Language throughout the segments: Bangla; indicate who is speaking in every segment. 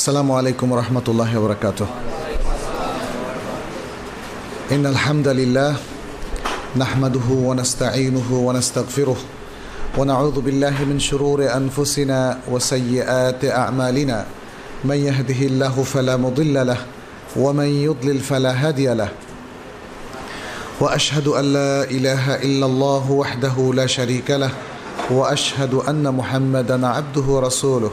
Speaker 1: السلام عليكم ورحمة الله وبركاته. إن الحمد لله نحمده ونستعينه ونستغفره ونعوذ بالله من شرور أنفسنا وسيئات أعمالنا. من يهده الله فلا مضل له ومن يضلل فلا هادي له. وأشهد أن لا إله إلا الله وحده لا شريك له وأشهد أن محمدا عبده ورسوله.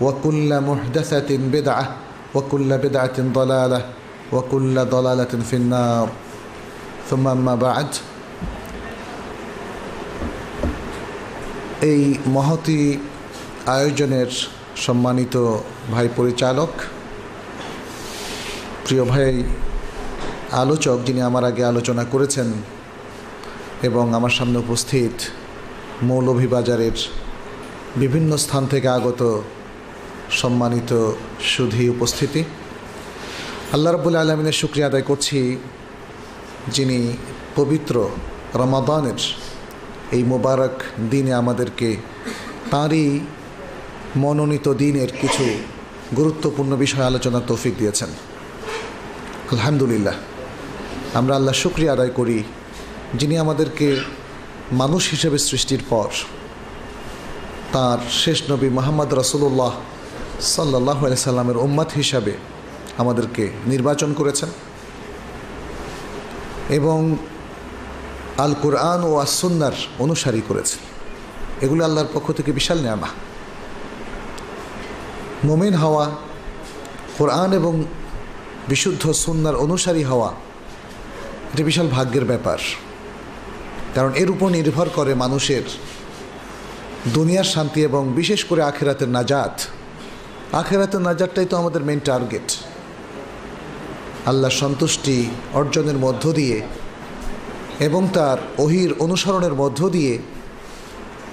Speaker 1: وكل محدثة بدعة وكل بدعة ضلالة وكل ضلالة في النار ثم أما بعد এই মহতি আয়োজনের সম্মানিত ভাই পরিচালক প্রিয় ভাই আলোচক যিনি আমার আগে আলোচনা করেছেন এবং আমার সামনে উপস্থিত মৌলভীবাজারের বিভিন্ন স্থান থেকে আগত সম্মানিত সুধী উপস্থিতি। আল্লাহ রবুল আলমিনের শুক্রিয়া আদায় করছি যিনি পবিত্র রমাদানের এই মোবারক দিনে আমাদেরকে তাঁরই মনোনীত দিনের কিছু গুরুত্বপূর্ণ বিষয় আলোচনার তৌফিক দিয়েছেন। আলহামদুলিল্লাহ। আমরা আল্লাহ শুক্রিয়া আদায় করি যিনি আমাদেরকে মানুষ হিসেবে সৃষ্টির পর তার শেষ নবী মোহাম্মদ রসুল্লাহ সাল্লাহ সাল্লামের উম্মাদ হিসাবে আমাদেরকে নির্বাচন করেছেন। এবং আল কোরআন ও আসন্নার অনুসারী করেছেন। এগুলো আল্লাহর পক্ষ থেকে বিশাল নেয়ামা মোমেন হওয়া, কোরআন এবং বিশুদ্ধ সুন্নার অনুসারী হওয়া, এটা বিশাল ভাগ্যের ব্যাপার। কারণ এর উপর নির্ভর করে মানুষের দুনিয়ার শান্তি এবং বিশেষ করে আখেরাতের নাজাত। আখেরাতের নাজাতটাই তো আমাদের মেন টার্গেট আল্লাহ সন্তুষ্টি অর্জনের মধ্য দিয়ে এবং তার অহির অনুসরণের মধ্য দিয়ে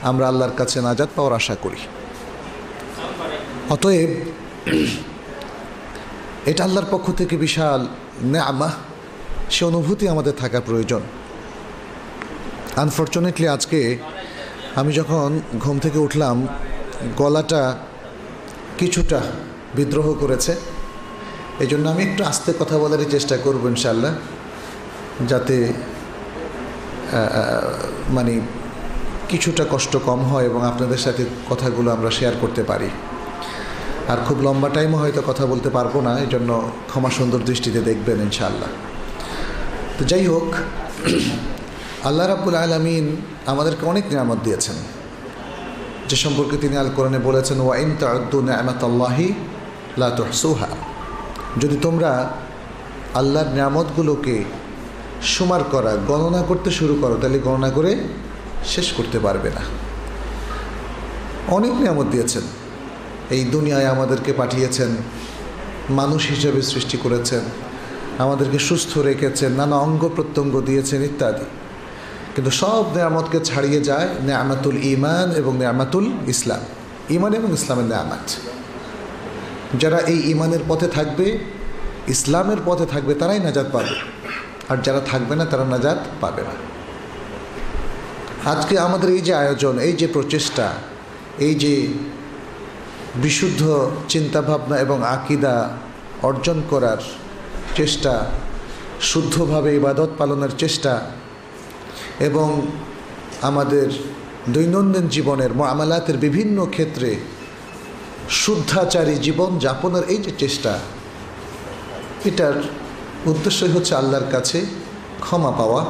Speaker 1: আমরা আল্লাহর কাছে নাজাত পাওয়ার আশা করি। অতএব, এটা আল্লাহর পক্ষ থেকে বিশাল নেয়ামা সে অনুভূতি আমাদের থাকা প্রয়োজন। আনফর্চুনেটলি আজকে আমি যখন ঘুম থেকে উঠলাম, গলাটা কিছুটা বিদ্রোহ করেছে। এই জন্য আমি একটু আস্তে কথা বলারই চেষ্টা করব ইনশাল্লাহ যাতে মানে কিছুটা কষ্ট কম হয় এবং আপনাদের সাথে কথাগুলো আমরা শেয়ার করতে পারি। আর খুব লম্বা টাইমও হয়তো কথা বলতে পারব না এই জন্য ক্ষমা সুন্দর দৃষ্টিতে দেখবেন ইনশাল্লাহ তো যাই হোক, আল্লাহ রাবুল আলমিন আমাদেরকে অনেক নিয়ামত দিয়েছেন। যে সম্পর্কে তিনি আল কোরআনে বলেছেন নিয়ামত আল্লাহি লাহসুহা যদি তোমরা আল্লাহর নিয়ামতগুলোকে সুমার করা, গণনা করতে শুরু করো, তাহলে গণনা করে শেষ করতে পারবে না। অনেক নিয়ামত দিয়েছেন। এই দুনিয়ায় আমাদেরকে পাঠিয়েছেন, মানুষ হিসেবে সৃষ্টি করেছেন, আমাদেরকে সুস্থ রেখেছেন, নানা অঙ্গ প্রত্যঙ্গ দিয়েছেন ইত্যাদি। কিন্তু সব নেয়ামতকে ছাড়িয়ে যায় নেয়ামাতুল ইমান এবং নেয়ামাতুল ইসলাম। ইমান এবং ইসলামের নেয়ামাত। যারা এই ইমানের পথে থাকবে, ইসলামের পথে থাকবে, তারাই নাজাদ পাবে। আর যারা থাকবে না, তারা নাজাদ পাবে না। আজকে আমাদের এই যে আয়োজন, এই যে প্রচেষ্টা, এই যে বিশুদ্ধ চিন্তাভাবনা এবং আকিদা অর্জন করার চেষ্টা, শুদ্ধভাবে ইবাদত পালনের চেষ্টা এবং আমাদের দৈনন্দিন জীবনের মামালাতের বিভিন্ন ক্ষেত্রে শুদ্ধাচারী জীবন যাপনের এই যে চেষ্টা, এটার উদ্দেশ্যই হচ্ছে আল্লাহর কাছে ক্ষমা পাওয়া,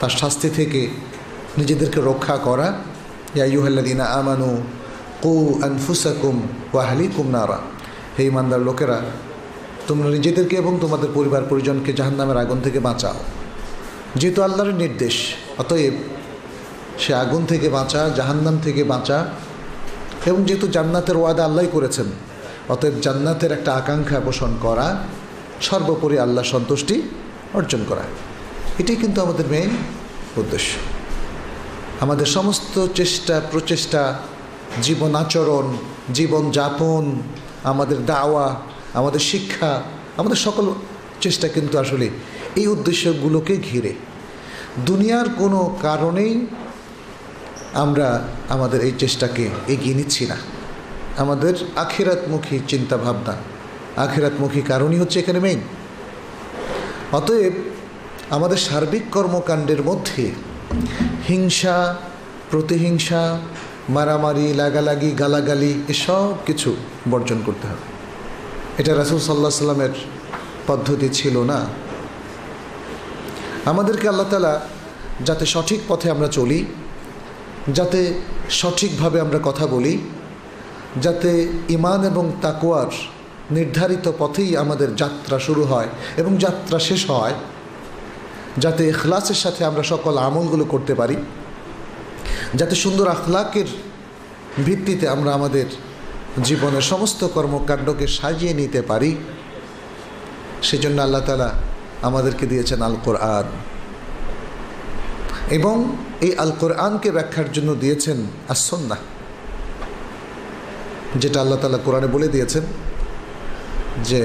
Speaker 1: তার শাস্তি থেকে নিজেদেরকে রক্ষা করা। ইয়াইহাল্লাদিনা আমানু কু আনফুসাকুম ওয়াহালিকুম নারা। হে ইমানদার লোকেরা, তোমরা নিজেদেরকে এবং তোমাদের পরিবার পরিজনকে জাহান্নামের আগুন থেকে বাঁচাও। যেহেতু আল্লাহর নির্দেশ, অতএব সে আগুন থেকে বাঁচা, জাহান্নাম থেকে বাঁচা, এবং যেহেতু জান্নাতের ওয়াদা আল্লাহ করেছেন, অতএব জান্নাতের একটা আকাঙ্ক্ষা পোষণ করা সর্বোপরি আল্লাহ সন্তুষ্টি অর্জন করা। এটাই কিন্তু আমাদের মেইন উদ্দেশ্য। আমাদের সমস্ত চেষ্টা, প্রচেষ্টা, জীবন আচরণ, জীবন যাপন, আমাদের দাওয়া, আমাদের শিক্ষা, আমাদের সকল চেষ্টা কিন্তু আসলে এই উদ্দেশ্যগুলোকে ঘিরে। দুনিয়ার কোনো কারণেই আমরা আমাদের এই চেষ্টাকে এগিয়ে নিচ্ছি না। আমাদের আখেরাতমুখী চিন্তাভাবনা, আখেরাতমুখী কারণই হচ্ছে এখানে মেইন অতএব আমাদের সার্বিক কর্মকাণ্ডের মধ্যে হিংসা, প্রতিহিংসা, মারামারি, লাগালাগি, গালাগালি, এসব কিছু বর্জন করতে হবে। এটা রাসুল সাল্লাহ সাল্লামের পদ্ধতি ছিল না। আমাদেরকে আল্লাহ তালা যাতে সঠিক পথে আমরা চলি, যাতে সঠিকভাবে আমরা কথা বলি, যাতে ইমান এবং তাকুয়ার নির্ধারিত পথেই আমাদের যাত্রা শুরু হয় এবং যাত্রা শেষ হয়, যাতে এখলাসের সাথে আমরা সকল আমলগুলো করতে পারি, যাতে সুন্দর আখলাকের ভিত্তিতে আমরা আমাদের জীবনের সমস্ত কর্মকাণ্ডকে সাজিয়ে নিতে পারি। সেজন্য আল্লাহ তালা আমাদেরকে দিয়েছেন আল কোরআন এবং এই আল কোরআনকে ব্যাখ্যার জন্য দিয়েছেন আসন্না যেটা আল্লাহ তালা কোরআনে বলে দিয়েছেন যে,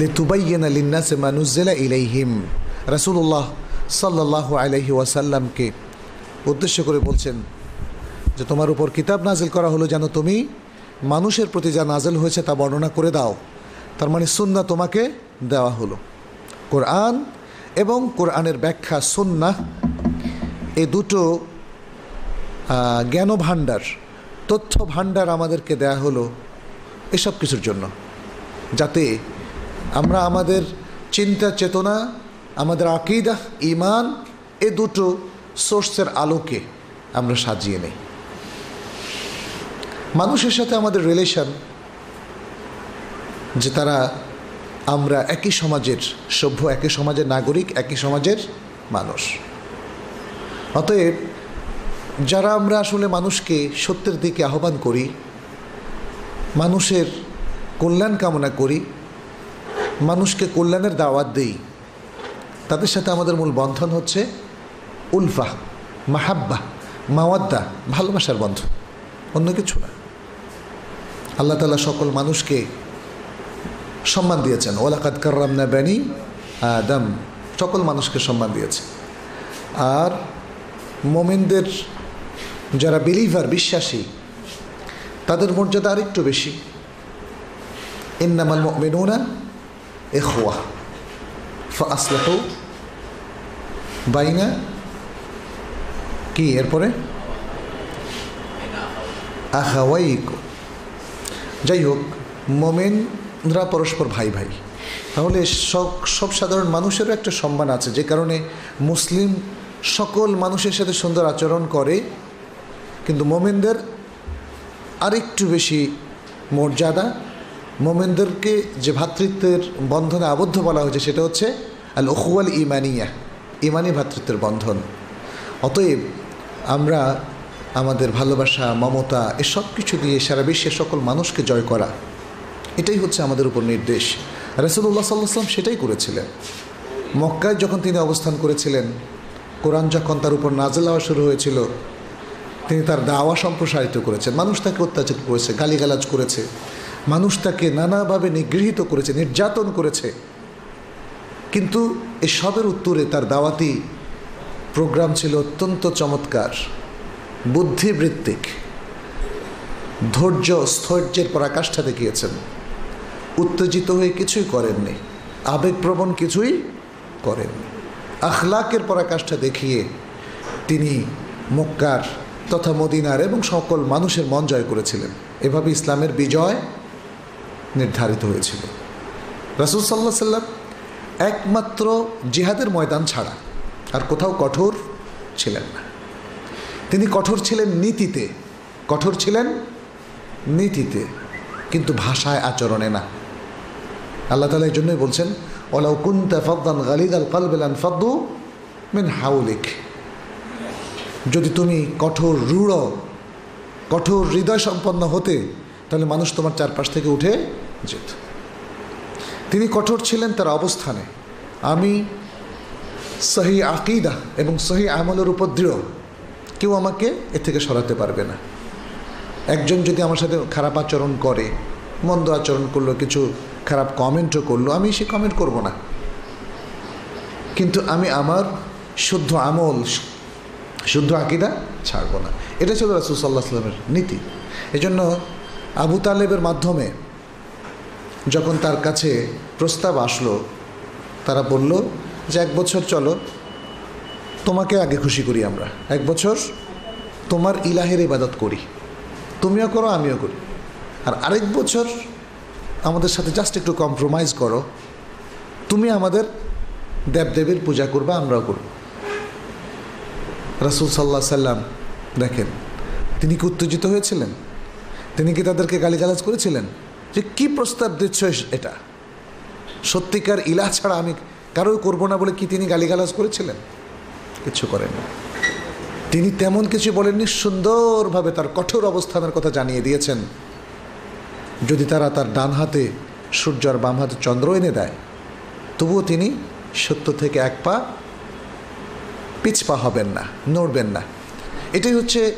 Speaker 1: লেতুবাইয়েনা লিন্নাসে মানুজেলা ইলাইহিম। রাসুল্লাহ সাল্লাহ আলহি ওয়াসাল্লামকে উদ্দেশ্য করে বলছেন যে, তোমার উপর কিতাব নাজিল করা হলো যেন তুমি মানুষের প্রতি যা নাজেল হয়েছে তা বর্ণনা করে দাও। তার মানে সুন্না তোমাকে দেওয়া হলো। কোরআন এবং কোরআনের ব্যাখ্যা সুন্না এ দুটো জ্ঞান ভাণ্ডার তথ্য ভাণ্ডার আমাদেরকে দেয়া হলো এসব কিছুর জন্য। যাতে আমরা আমাদের চিন্তা, চেতনা, আমাদের আকিদা ইমান এ দুটো সোর্সের আলোকে আমরা সাজিয়ে নেই। মানুষের সাথে আমাদের রিলেশন যে তারা আমরা একই সমাজের সভ্য, একই সমাজের নাগরিক, একই সমাজের মানুষ। অতএব যারা আমরা আসলে মানুষকে সত্যের দিকে আহ্বান করি, মানুষের কল্যাণ কামনা করি, মানুষকে কল্যাণের দাওয়াত দেই, তাদের সাথে আমাদের মূল বন্ধন হচ্ছে উলফা, মাহাব্বা, মাওয়াদ্দা, ভালোবাসার বন্ধন, অন্য কিছু না। আল্লাহ তালা সকল মানুষকে সম্মান দিয়েছেন। ওলাকাদ কার্রামনা ব্যানি আদম। সকল মানুষকে সম্মান দিয়েছে। আর মোমেনদের যারা বিলিভার বিশ্বাসী, তাদের মর্যাদা আরেকটু বেশি। ইন্নামাল মেনুনা এখোয়া ফাসলাহ বাইনা কি এরপরে? আহাওয়াইক যাই হোক মোমেনরা পরস্পর ভাই ভাই। তাহলে সব সব সাধারণ মানুষেরও একটা সম্মান আছে, যে কারণে মুসলিম সকল মানুষের সাথে সুন্দর আচরণ করে, কিন্তু মোমেনদের আরেকটু বেশি মর্যাদা। মোমেনদেরকে যে ভ্রাতৃত্বের বন্ধনে আবদ্ধ বলা হয়েছে, সেটা হচ্ছে আল ওখুয়াল ইমানিয়া, ইমানি ভ্রাতৃত্বের বন্ধন। অতএব আমরা আমাদের ভালোবাসা, মমতা, এসব কিছু দিয়ে সারা বিশ্বের সকল মানুষকে জয় করা এটাই হচ্ছে আমাদের উপর নির্দেশ। রসুল্লাহ সাল্লাম সেটাই করেছিলেন। মক্কায় যখন তিনি অবস্থান করেছিলেন, কোরআন যখন তার উপর নাজেল হওয়া শুরু হয়েছিল, তিনি তার দাওয়া সম্প্রসারিত করেছেন। মানুষ তাকে অত্যাচার করেছে, গালিগালাজ করেছে, মানুষ তাকে নানাভাবে নিগৃহীত করেছে, নির্যাতন করেছে। কিন্তু এসবের উত্তরে তার দাওয়াতি প্রোগ্রাম ছিল অত্যন্ত চমৎকার, বুদ্ধিবৃত্তিক, ধৈর্য, স্থৈর্যের পরাকাষ্ঠা দেখিয়েছেন। উত্তেজিত হয়ে কিছুই করেননি। আবেগপ্রবণ কিছুই করেননি। আখলাকের পরাকাষ্ঠা দেখিয়ে তিনি মক্কার তথা মদিনার এবং সকল মানুষের মন জয় করেছিলেন। এভাবে ইসলামের বিজয় নির্ধারিত হয়েছিল। রাসুল সাল্লাহ সাল্লাম একমাত্র জিহাদের ময়দান ছাড়া আর কোথাও কঠোর ছিলেন না। তিনি কঠোর ছিলেন নীতিতে, কঠোর ছিলেন নীতিতে, কিন্তু ভাষায় আচরণে না। আল্লাহ তালা এই জন্যই বলছেন ওলাউ কুন্তা ফদ্দান গালিদ আল কালবেলান ফদ্দু মিন হাউলিক। যদি তুমি কঠোর, রূঢ়, কঠোর হৃদয় সম্পন্ন হতে, তাহলে মানুষ তোমার চারপাশ থেকে উঠে যেত। তিনি কঠোর ছিলেন তার অবস্থানে। আমি সহি আকিদা এবং সহি আমলের উপর দৃঢ়। কেউ আমাকে এ থেকে সরাতে পারবে না। একজন যদি আমার সাথে খারাপ আচরণ করে, মন্দ আচরণ করল কিছু খারাপ কমেন্টও করল, আমি সে কমেন্ট করব না। কিন্তু আমি আমার শুদ্ধ আমল, শুদ্ধ আকিদা ছাড়ব না। এটা ছিল রাসুল সাল্লাহ সাল্লামের নীতি। এজন্য আবু তালেবের মাধ্যমে যখন তার কাছে প্রস্তাব আসলো, তারা বলল যে, এক বছর চলো, তোমাকে আগে খুশি করি আমরা। এক বছর তোমার ইলাহের ইবাদত করি। তুমিও করো, আমিও করি। আর আরেক বছর আমাদের সাথে জাস্ট একটু কম্প্রোমাইজ করো। তুমি আমাদের দেবদেবীর পূজা করবে, আমরাও করব। রাসুল সাল্লাহ সাল্লাম দেখেন, তিনি কি উত্তেজিত হয়েছিলেন? তিনি কি তাদেরকে গালিগালাজ করেছিলেন? যে কি প্রস্তাব দিচ্ছ এটা? সত্যিকার ইলা ছাড়া আমি কারোই করব না বলে কি তিনি গালিগালাজ করেছিলেন? কিছু করেননি। তিনি তেমন কিছু বলেননি, সুন্দরভাবে তার কঠোর অবস্থানের কথা জানিয়ে দিয়েছেন। যদি তারা তার ডান হাতে সূর্য আর বাম হাতে চন্দ্র এনে দেয়, তবুও তিনি সত্য থেকে এক পা পিছপা হবেন না, নড়বেন না। এটাই হচ্ছে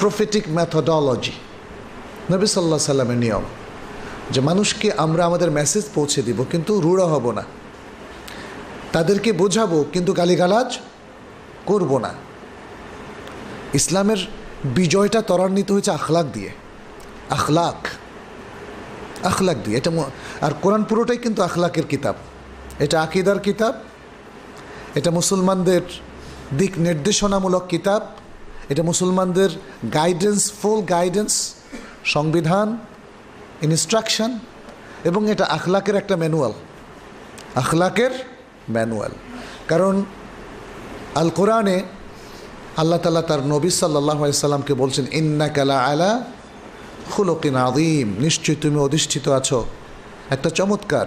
Speaker 1: প্রফেটিক ম্যাথোডলজি নবী সাল্লাহ সাল্লামের নিয়ম। যে মানুষকে আমরা আমাদের মেসেজ পৌঁছে দিব, কিন্তু রূঢ় হব না। তাদেরকে বোঝাবো, কিন্তু গালিগালাজ করব না। ইসলামের বিজয়টা ত্বরান্বিত হয়েছে আখলাক দিয়ে। আখলাক। আখলাক দিয়ে এটা আর কোরআন পুরোটাই কিন্তু আখলাকের কিতাব। এটা আকিদার কিতাব, এটা মুসলমানদের দিক নির্দেশনামূলক কিতাব, এটা মুসলমানদের গাইডেন্স ফুল গাইডেন্স সংবিধান ইনস্ট্রাকশন এবং এটা আখলাকের একটা ম্যানুয়াল আখলাকের ম্যানুয়াল কারণ আল কোরআনে আল্লাহ তালা তার নবী সাল্লাহ সাল্লামকে বলছেন ইন্না কালা আলা খুলকিন আদিম নিশ্চয়ই তুমি অধিষ্ঠিত আছো। একটা চমৎকার,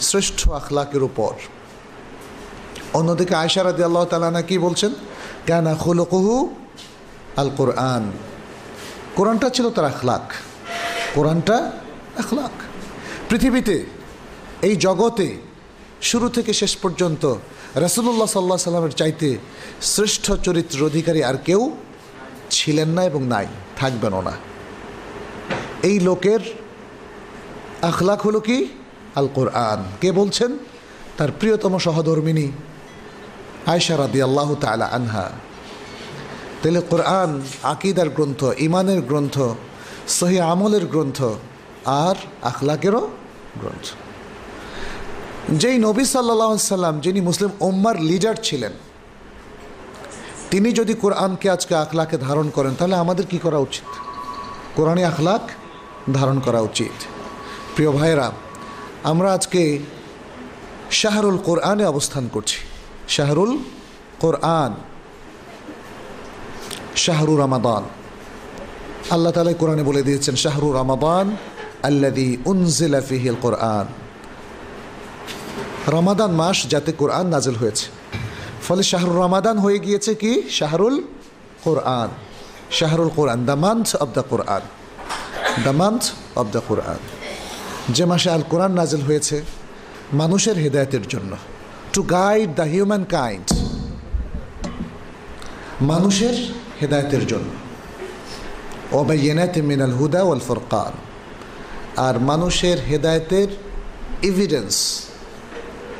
Speaker 1: শ্রেষ্ঠ আখলাকের উপর। অন্যদিকে আয়সারাদি আল্লাহ তালানা কি বলছেন? কেন খুলকুহু আল কোরআন কোরআনটা ছিল তার আখলাক। কোরআনটা আখলাক। পৃথিবীতে, এই জগতে, শুরু থেকে শেষ পর্যন্ত রাসুল্লাহ সাল্লাহ সাল্লামের চাইতে শ্রেষ্ঠ চরিত্র অধিকারী আর কেউ ছিলেন না এবং নাই, থাকবেনও না। এই লোকের আখলাক হলো কি? আল কোরআন কে বলছেন? তার প্রিয়তম সহধর্মিনী আয়সা রাদি আল্লাহ তালা আনহা। তাহলে কোরআন আকিদার গ্রন্থ ইমানের গ্রন্থ, সহি আমলের গ্রন্থ আর আখলাকেরও গ্রন্থ। যেই নবী সাল্লাহ সাল্লাম, যিনি মুসলিম ওম্মার লিডার ছিলেন, তিনি যদি কোরআনকে আজকে আখলাকে ধারণ করেন, তাহলে আমাদের কি করা উচিত? কোরআনে আখলাক ধারণ করা উচিত। প্রিয় ভাইয়েরা, আমরা আজকে শাহরুল কোরআনে অবস্থান করছি। শাহরুল কোরআন। শাহরু রমাদান। আল্লাহ তালা কোরআনে বলে দিয়েছেন, শাহরু রমাদান আল্লাদি উনজিলা ফিহিল কোরআন রমাদান মাস যাতে কোরআন নাজিল হয়েছে। ফলে শাহরুল রমাদান হয়ে গিয়েছে কি? শাহরুল কোরআন। শাহরুল কোরআন, the month of the Quran. The month of the Quran যে মাসে আল কোরআন নাজেল হয়েছে, মানুষের হেদায়তের জন্য। To guide the humankind মানুষের হেদায়তের জন্য। ওবাইনাতে মিনাল হুদা ওয়াল ফরকান। আর মানুষের হেদায়তের এভিডেন্স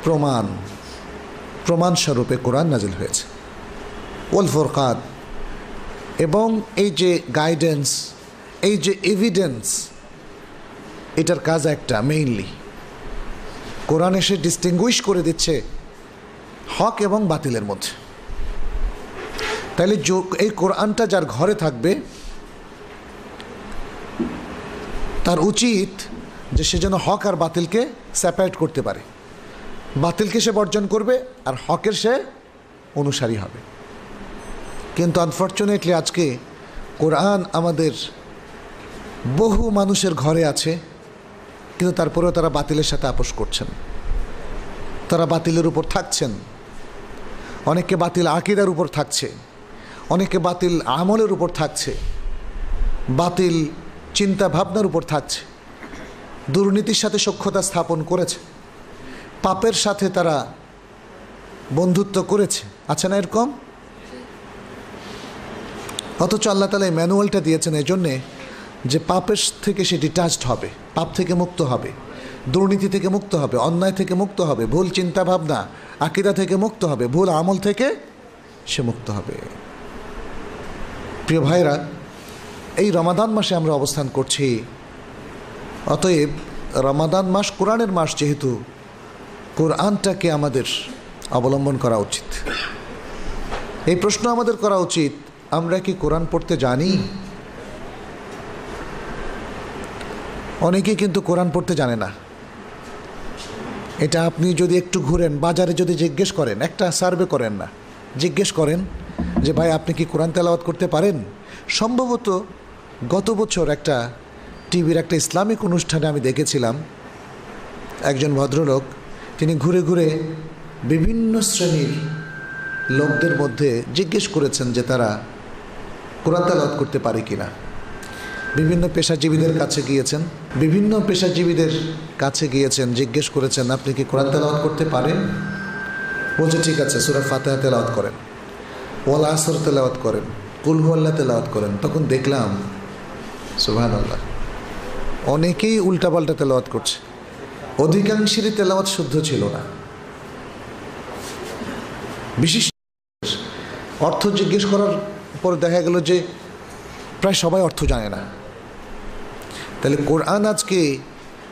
Speaker 1: প্রমাণ, প্রমাণস্বরূপে কোরআন নাজিল হয়েছে। ওয়াল ফরকান এবং এই যে গাইডেন্স এই যে এভিডেন্স এটার কাজ একটা মেইনলি কোরআন এসে ডিস্টিংগুইশ করে দিচ্ছে হক এবং বাতিলের মধ্যে। তাইলে এই কোরআনটা যার ঘরে থাকবে, তার উচিত যে সে যেন হক আর বাতিলকে সেপারেট করতে পারে। বাতিলকে সে বর্জন করবে আর হকের সে অনুসারী হবে। কিন্তু আনফর্চুনেটলি আজকে কোরআন আমাদের বহু মানুষের ঘরে আছে, কিন্তু তারপরেও তারা বাতিলের সাথে আপোষ করছেন। তারা বাতিলের উপর থাকছেন। অনেকে বাতিল আকিদার উপর থাকছে। অনেকে বাতিল আমলের উপর থাকছে। বাতিল চিন্তা ভাবনার উপর থাকছে। দুর্নীতির সাথে সক্ষতা স্থাপন করেছে। পাপের সাথে তারা বন্ধুত্ব করেছে। আছে না এরকম? অথচ আল্লাহ তালা এই ম্যানুয়ালটা দিয়েছেন, এই জন্যে যে পাপের থেকে সে ডিটাচড হবে, পাপ থেকে মুক্ত হবে, দুর্নীতি থেকে মুক্ত হবে, অন্যায় থেকে মুক্ত হবে, ভুল চিন্তা ভাবনা আকিদা থেকে মুক্ত হবে, ভুল আমল থেকে সে মুক্ত হবে। প্রিয় ভাইরা এই রমাদান মাসে আমরা অবস্থান করছি। অতএব রমাদান মাস কোরআনের মাস যেহেতু, কোরআনটাকে আমাদের অবলম্বন করা উচিত। এই প্রশ্ন আমাদের করা উচিত, আমরা কি কোরআন পড়তে জানি? অনেকেই কিন্তু কোরআন পড়তে জানে না। এটা আপনি যদি একটু ঘুরেন, বাজারে যদি জিজ্ঞেস করেন, একটা সার্ভে করেন না, জিজ্ঞেস করেন যে, ভাই, আপনি কি কোরআন তেলাওয়াত করতে পারেন? সম্ভবত গত বছর একটা টিভির একটা ইসলামিক অনুষ্ঠানে আমি দেখেছিলাম, একজন ভদ্রলোক, তিনি ঘুরে ঘুরে বিভিন্ন শ্রেণির লোকদের মধ্যে জিজ্ঞেস করেছেন যে, তারা কোরআন তেলাওয়াত করতে পারে কিনা? বিভিন্ন পেশাজীবীদের কাছে গিয়েছেন, বিভিন্ন পেশাজীবীদের কাছে গিয়েছেন, জিজ্ঞেস করেছেন, আপনি কি কোরআন তেলাওয়াত করতে পারেন? বলছে, ঠিক আছে, সুরা ফাতেহা তেলাওয়াত করেন, ওয়াল আসর তেলাওয়াত করেন কুলহু আল্লাহ তেলাওয়াত করেন। তখন দেখলাম সুবহান আল্লাহ অনেকেই উল্টাপাল্টা তেলাওয়াত করছে। অধিকাংশেরই তেলাওয়াত শুদ্ধ ছিল না। বিশেষ অর্থ জিজ্ঞেস করার পর দেখা গেল যে প্রায় সবাই অর্থ জানে না। তাহলে কোরআন আজকে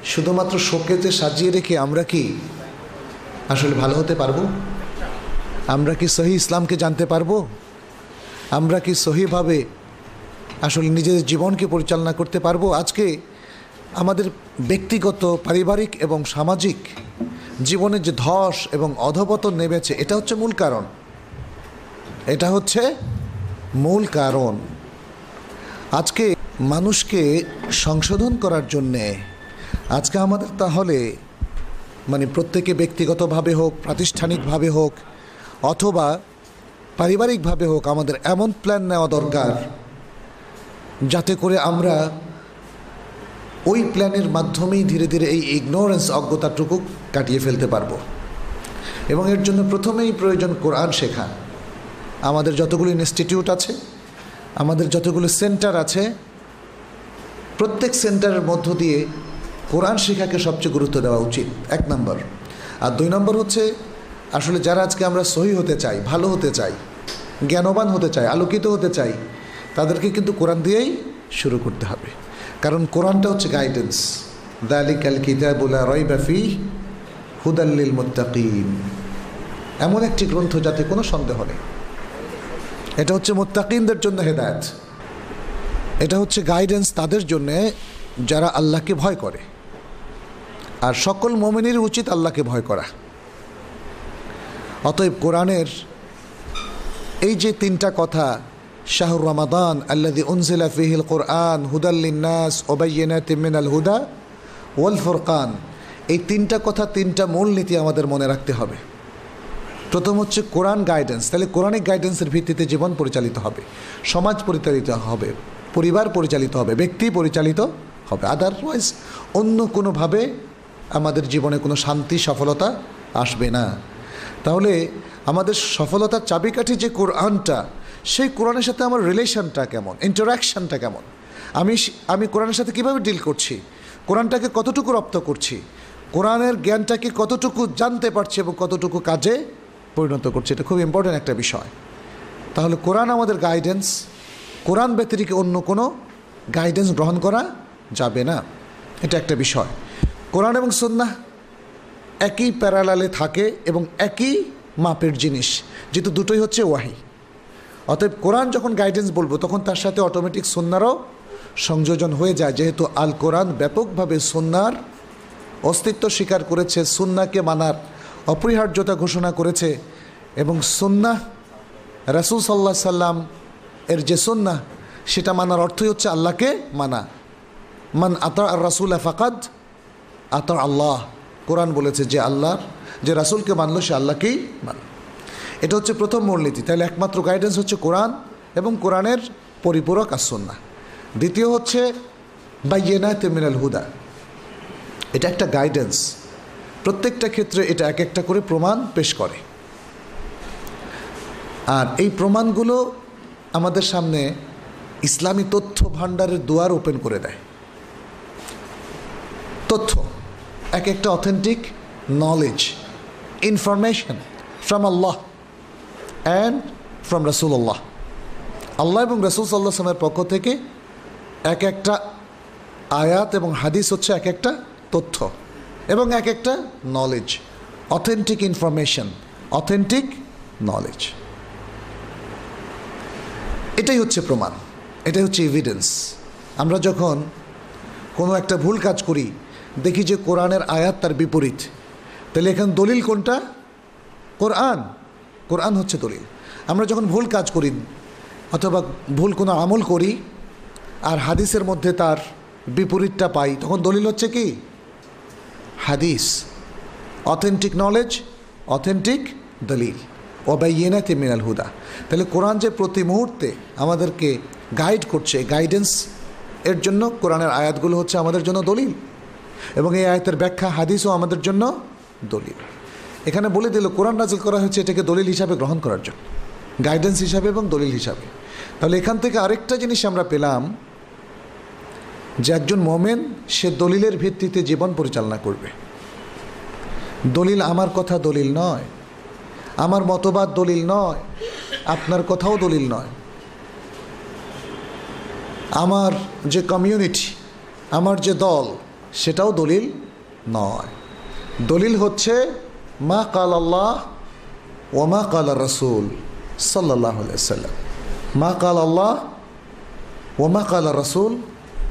Speaker 1: শুধুমাত্র শোকেতে সাজিয়ে রেখে আমরা কি আসলে ভালো হতে পারব? আমরা কি সহি ইসলামকে জানতে পারব? আমরা কি সহিভাবে আসলে নিজেদের জীবনকে পরিচালনা করতে পারব? আজকে আমাদের ব্যক্তিগত, পারিবারিক এবং সামাজিক জীবনের যে ধস এবং অধপতন নেমেছে, এটা হচ্ছে মূল কারণ। এটা হচ্ছে মূল কারণ। আজকে মানুষকে সংশোধন করার জন্যে আজকে আমাদের তাহলে মানে প্রত্যেকে ব্যক্তিগতভাবে হোক, প্রাতিষ্ঠানিকভাবে হোক, অথবা পারিবারিকভাবে হোক আমাদের এমন প্ল্যান নেওয়া দরকার যাতে করে আমরা ওই প্ল্যানের মাধ্যমেই ধীরে ধীরে এই ইগনোরেন্স অজ্ঞতাটুকু কাটিয়ে ফেলতে পারব। এবং এর জন্য প্রথমেই প্রয়োজন কোরআন শেখা। আমাদের যতগুলো ইনস্টিটিউট আছে, আমাদের যতগুলো সেন্টার আছে প্রত্যেক সেন্টারের মধ্য দিয়ে কোরআন শিক্ষাকে সবচেয়ে গুরুত্ব দেওয়া উচিত, এক নম্বর। আর দুই নম্বর হচ্ছে, আসলে যারা আজকে আমরা সহি হতে চাই, ভালো হতে চাই, জ্ঞানবান হতে চাই, আলোকিত হতে চাই, তাদেরকে কিন্তু কোরআন দিয়েই শুরু করতে হবে। কারণ কোরআনটা হচ্ছে গাইডেন্স দালিক আল কিতাবুল্লা রয় বাফি হুদাল্লিল মুত্তাকিম এমন একটি গ্রন্থ যাতে কোনো সন্দেহ নেই। এটা হচ্ছে মোত্তাকিনদের জন্য হেদায়ত। এটা হচ্ছে গাইডেন্স তাদের জন্যে যারা আল্লাহকে ভয় করে। আর সকল মোমিনের উচিত আল্লাহকে ভয় করা। অতএব কোরআনের এই যে তিনটা কথা, শাহর রমাদান আল্লাদি উনজিলা ফিহিল কোরআন হুদাল্লিনাস ওবাইনাত মিনাল হুদা ওয়াল ফুরকান, এই তিনটা কথা, তিনটা মূলনীতি আমাদের মনে রাখতে হবে। প্রথম হচ্ছে কোরআন গাইডেন্স তাহলে কোরআনিক গাইডেন্সের ভিত্তিতে জীবন পরিচালিত হবে, সমাজ পরিচালিত হবে। পরিবার পরিচালিত হবে, ব্যক্তি পরিচালিত হবে। আদারওয়াইজ অন্য কোনোভাবে আমাদের জীবনে কোনো শান্তি, সফলতা আসবে না। তাহলে আমাদের সফলতার চাবিকাঠি যে কোরআনটা, সেই কোরআনের সাথে আমার রিলেশনটা কেমন? ইন্টারাকশানটা কেমন? আমি আমি কোরআনের সাথে কীভাবে ডিল করছি? কোরআনটাকে কতটুকু রপ্ত করছি? কোরআনের জ্ঞানটাকে কতটুকু জানতে পারছি এবং কতটুকু কাজে পরিণত করছি? এটা খুব ইম্পর্ট্যান্ট একটা বিষয়। তাহলে কোরআন আমাদের গাইডেন্স কোরআন ব্যতিরিকে অন্য কোনো গাইডেন্স গ্রহণ করা যাবে না। এটা একটা বিষয়। কোরআন এবং সন্না একই প্যারালালে থাকে এবং একই মাপের জিনিস, যেহেতু দুটোই হচ্ছে ওয়াহি। অতএব কোরআন যখন গাইডেন্স বলব, তখন তার সাথে অটোমেটিক সন্ন্যারও সংযোজন হয়ে যায়, যেহেতু আল কোরআন ব্যাপকভাবে সন্ন্যার অস্তিত্ব স্বীকার করেছে সুন্নাকে মানার অপরিহার্যতা ঘোষণা করেছে এবং সুন্না রাসুল সাল্লাহ সাল্লাম এর যে সুন্না সেটা মানার অর্থই হচ্ছে আল্লাহকে মানা। মান আতা আর রাসুল ফাকাদ আতা আল্লাহ। কোরআন বলেছে যে আল্লাহর যে রাসুলকে মানলো, সে আল্লাহকেই মান। এটা হচ্ছে প্রথম মূলনীতি। তাহলে একমাত্র গাইডেন্স হচ্ছে কোরআন এবং কোরআনের পরিপূরক আসন্না দ্বিতীয় হচ্ছে বাইয়েনা তেমিনাল হুদা। এটা একটা গাইডেন্স প্রত্যেকটা ক্ষেত্রে এটা এক একটা করে প্রমাণ পেশ করে। আর এই প্রমাণগুলো আমাদের সামনে ইসলামী তথ্য ভাণ্ডারের দুয়ার ওপেন করে দেয়। তথ্য, এক একটা authentic knowledge information from Allah and from Rasulullah আল্লাহ এবং রসুল সাল্লাহ আসলামের পক্ষ থেকে এক একটা আয়াত এবং হাদিস হচ্ছে এক একটা তথ্য এবং এক একটা knowledge authentic information authentic knowledge এটাই হচ্ছে প্রমাণ, এটাই হচ্ছে এভিডেন্স আমরা যখন কোনো একটা ভুল কাজ করি, দেখি যে কোরআনের আয়াত তার বিপরীত, তাহলে এখানে দলিল কোনটা? কোরআন। কোরআন হচ্ছে দলিল। আমরা যখন ভুল কাজ করি, অথবা ভুল কোনো আমল করি, আর হাদিসের মধ্যে তার বিপরীতটা পাই, তখন দলিল হচ্ছে কি? হাদিস। অথেন্টিক নলেজ অথেন্টিক দলিল। ওবাইয়েনাতে মিনাল হুদা। তাহলে কোরআন যে প্রতি মুহূর্তে আমাদেরকে গাইড করছে গাইডেন্স এর জন্য কোরআনের আয়াতগুলো হচ্ছে আমাদের জন্য দলিল। এবং এই আয়াতের ব্যাখ্যা, হাদিসও আমাদের জন্য দলিল। এখানে বলে দিল, কোরআন নাজিল করা হয়েছে এটাকে দলিল হিসাবে গ্রহণ করার জন্য। গাইডেন্স হিসাবে এবং দলিল হিসাবে। তাহলে এখান থেকে আরেকটা জিনিস আমরা পেলাম, যে একজন মোমেন, সে দলিলের ভিত্তিতে জীবন পরিচালনা করবে। দলিল আমার কথা দলিল নয়। আমার মতবাদ দলিল নয়, আপনার কথাও দলিল নয়। আমার যে কমিউনিটি আমার যে দল, সেটাও দলিল নয়। দলিল হচ্ছে, মা কাল আল্লাহ ওমা কাল রসুল সাল্লাহ সাল্লাম মা কাল আল্লাহ ওমা কাল রসুল